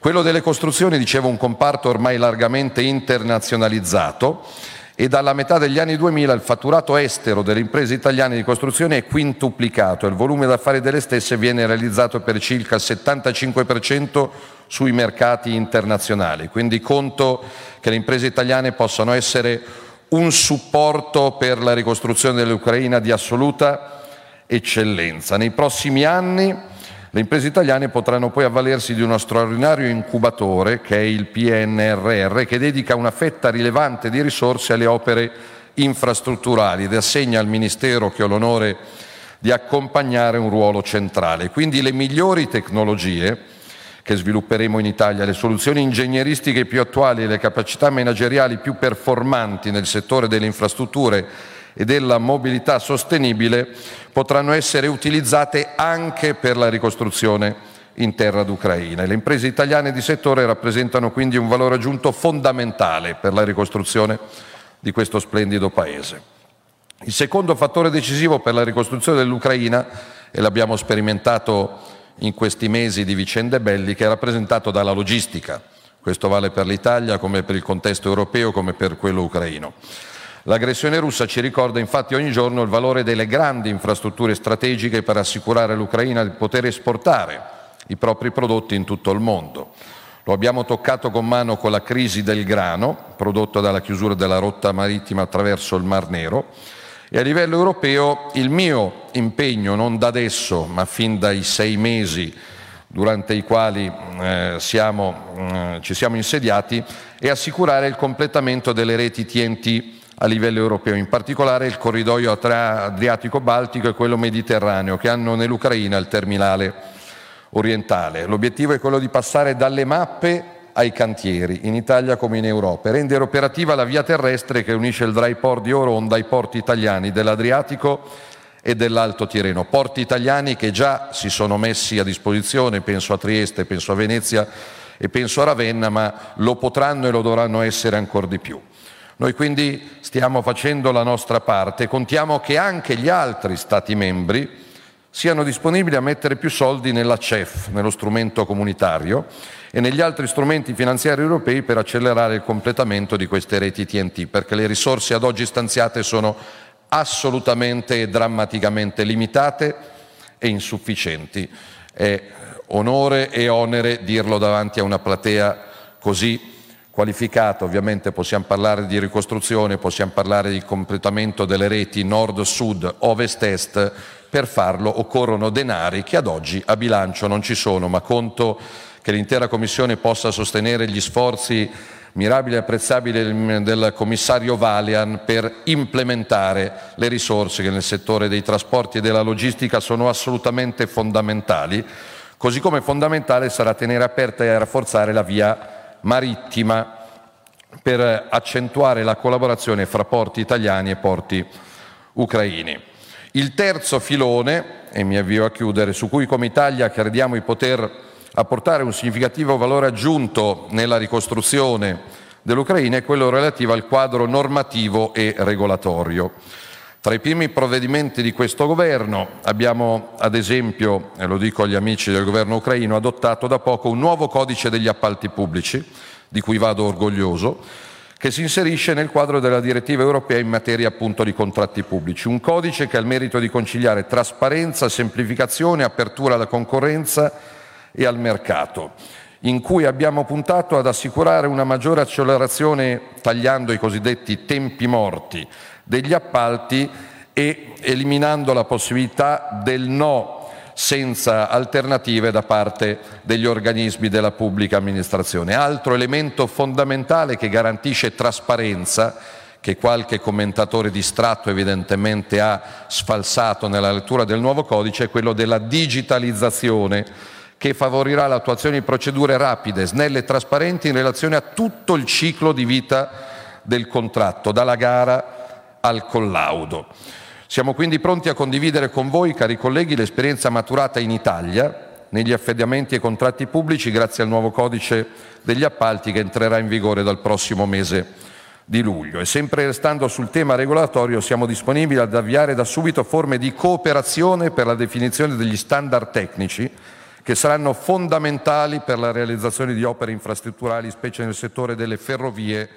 Speaker 13: Quello delle costruzioni, dicevo, un comparto ormai largamente internazionalizzato e dalla metà degli anni 2000 il fatturato estero delle imprese italiane di costruzione è quintuplicato e il volume d'affari delle stesse viene realizzato per circa il 75% sui mercati internazionali. Quindi conto che le imprese italiane possano essere un supporto per la ricostruzione dell'Ucraina di assoluta eccellenza. Nei prossimi anni le imprese italiane potranno poi avvalersi di uno straordinario incubatore che è il PNRR che dedica una fetta rilevante di risorse alle opere infrastrutturali ed assegna al Ministero che ho l'onore di accompagnare un ruolo centrale. Quindi le migliori tecnologie che svilupperemo in Italia, le soluzioni ingegneristiche più attuali e le capacità manageriali più performanti nel settore delle infrastrutture e della mobilità sostenibile potranno essere utilizzate anche per la ricostruzione in terra d'Ucraina. Le imprese italiane di settore rappresentano quindi un valore aggiunto fondamentale per la ricostruzione di questo splendido Paese. Il secondo fattore decisivo per la ricostruzione dell'Ucraina, e l'abbiamo sperimentato in questi mesi di vicende belliche, è rappresentato dalla logistica. Questo vale per l'Italia come per il contesto europeo come per quello ucraino. L'aggressione russa ci ricorda infatti ogni giorno il valore delle grandi infrastrutture strategiche per assicurare all'Ucraina di poter esportare i propri prodotti in tutto il mondo. Lo abbiamo toccato con mano con la crisi del grano, prodotto dalla chiusura della rotta marittima attraverso il Mar Nero, e a livello europeo il mio impegno, non da adesso, ma fin dai sei mesi durante i quali eh, siamo, eh, ci siamo insediati, è assicurare il completamento delle reti TNT a livello europeo, in particolare il corridoio Adriatico-Baltico e quello Mediterraneo, che hanno nell'Ucraina il terminale orientale. L'obiettivo è quello di passare dalle mappe ai cantieri, in Italia come in Europa, e rendere operativa la via terrestre che unisce il dry port di Oronda ai porti italiani dell'Adriatico e dell'Alto Tireno. Porti italiani che già si sono messi a disposizione, penso a Trieste, penso a Venezia e penso a Ravenna, ma lo potranno e lo dovranno essere ancora di più. Noi quindi stiamo facendo la nostra parte e contiamo che anche gli altri Stati membri siano disponibili a mettere più soldi nella CEF, nello strumento comunitario, e negli altri strumenti finanziari europei per accelerare il completamento di queste reti TNT, perché le risorse ad oggi stanziate sono assolutamente e drammaticamente limitate e insufficienti. È onore e onere dirlo davanti a una platea così qualificata. Ovviamente possiamo parlare di ricostruzione, possiamo parlare di completamento delle reti nord-sud, ovest-est. Per farlo occorrono denari che ad oggi a bilancio non ci sono, ma conto che l'intera Commissione possa sostenere gli sforzi mirabili e apprezzabili del commissario Valian per implementare le risorse che nel settore dei trasporti e della logistica sono assolutamente fondamentali, così come fondamentale sarà tenere aperta e rafforzare la via marittima per accentuare la collaborazione fra porti italiani e porti ucraini. Il terzo filone, e mi avvio a chiudere, su cui come Italia crediamo di poter apportare un significativo valore aggiunto nella ricostruzione dell'Ucraina è quello relativo al quadro normativo e regolatorio. Tra i primi provvedimenti di questo governo abbiamo, ad esempio, e lo dico agli amici del governo ucraino, adottato da poco un nuovo codice degli appalti pubblici, di cui vado orgoglioso, che si inserisce nel quadro della direttiva europea in materia appunto di contratti pubblici. Un codice che ha il merito di conciliare trasparenza, semplificazione, apertura alla concorrenza e al mercato, in cui abbiamo puntato ad assicurare una maggiore accelerazione tagliando i cosiddetti tempi morti degli appalti e eliminando la possibilità del no senza alternative da parte degli organismi della pubblica amministrazione. Altro elemento fondamentale che garantisce trasparenza che qualche commentatore distratto evidentemente ha sfalsato nella lettura del nuovo codice è quello della digitalizzazione che favorirà l'attuazione di procedure rapide, snelle e trasparenti in relazione a tutto il ciclo di vita del contratto, dalla gara al collaudo. Siamo quindi pronti a condividere con voi, cari colleghi, l'esperienza maturata in Italia negli affidamenti e contratti pubblici grazie al nuovo codice degli appalti che entrerà in vigore dal prossimo mese di luglio. E sempre restando sul tema regolatorio, siamo disponibili ad avviare da subito forme di cooperazione per la definizione degli standard tecnici che saranno fondamentali per la realizzazione di opere infrastrutturali, specie nel settore delle ferrovie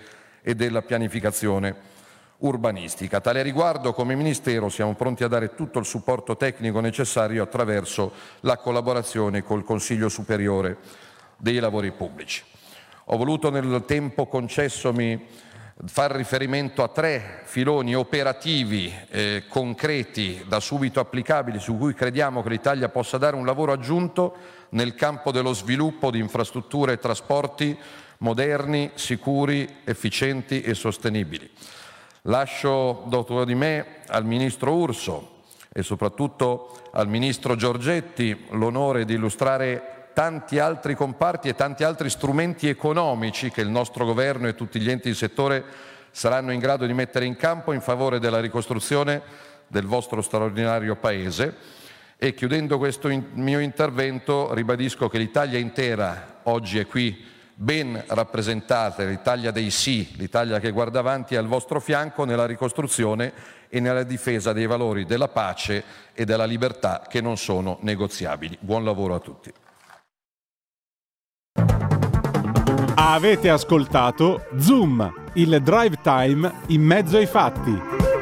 Speaker 13: e della pianificazione urbanistica. A tale riguardo, come Ministero, siamo pronti a dare tutto il supporto tecnico necessario attraverso la collaborazione col Consiglio Superiore dei Lavori Pubblici. Ho voluto nel tempo concessomi far riferimento a tre filoni operativi eh, concreti da subito applicabili su cui crediamo che l'Italia possa dare un lavoro aggiunto nel campo dello sviluppo di infrastrutture e trasporti moderni, sicuri, efficienti e sostenibili. Lascio dopo di me al Ministro Urso e soprattutto al Ministro Giorgetti l'onore di illustrare tanti altri comparti e tanti altri strumenti economici che il nostro governo e tutti gli enti di settore saranno in grado di mettere in campo in favore della ricostruzione del vostro straordinario Paese. E chiudendo questo mio intervento ribadisco che l'Italia intera oggi è qui ben rappresentata, l'Italia dei sì, l'Italia che guarda avanti al vostro fianco nella ricostruzione e nella difesa dei valori della pace e della libertà che non sono negoziabili. Buon lavoro a tutti.
Speaker 1: Avete ascoltato Zoom, il drive time in mezzo ai fatti.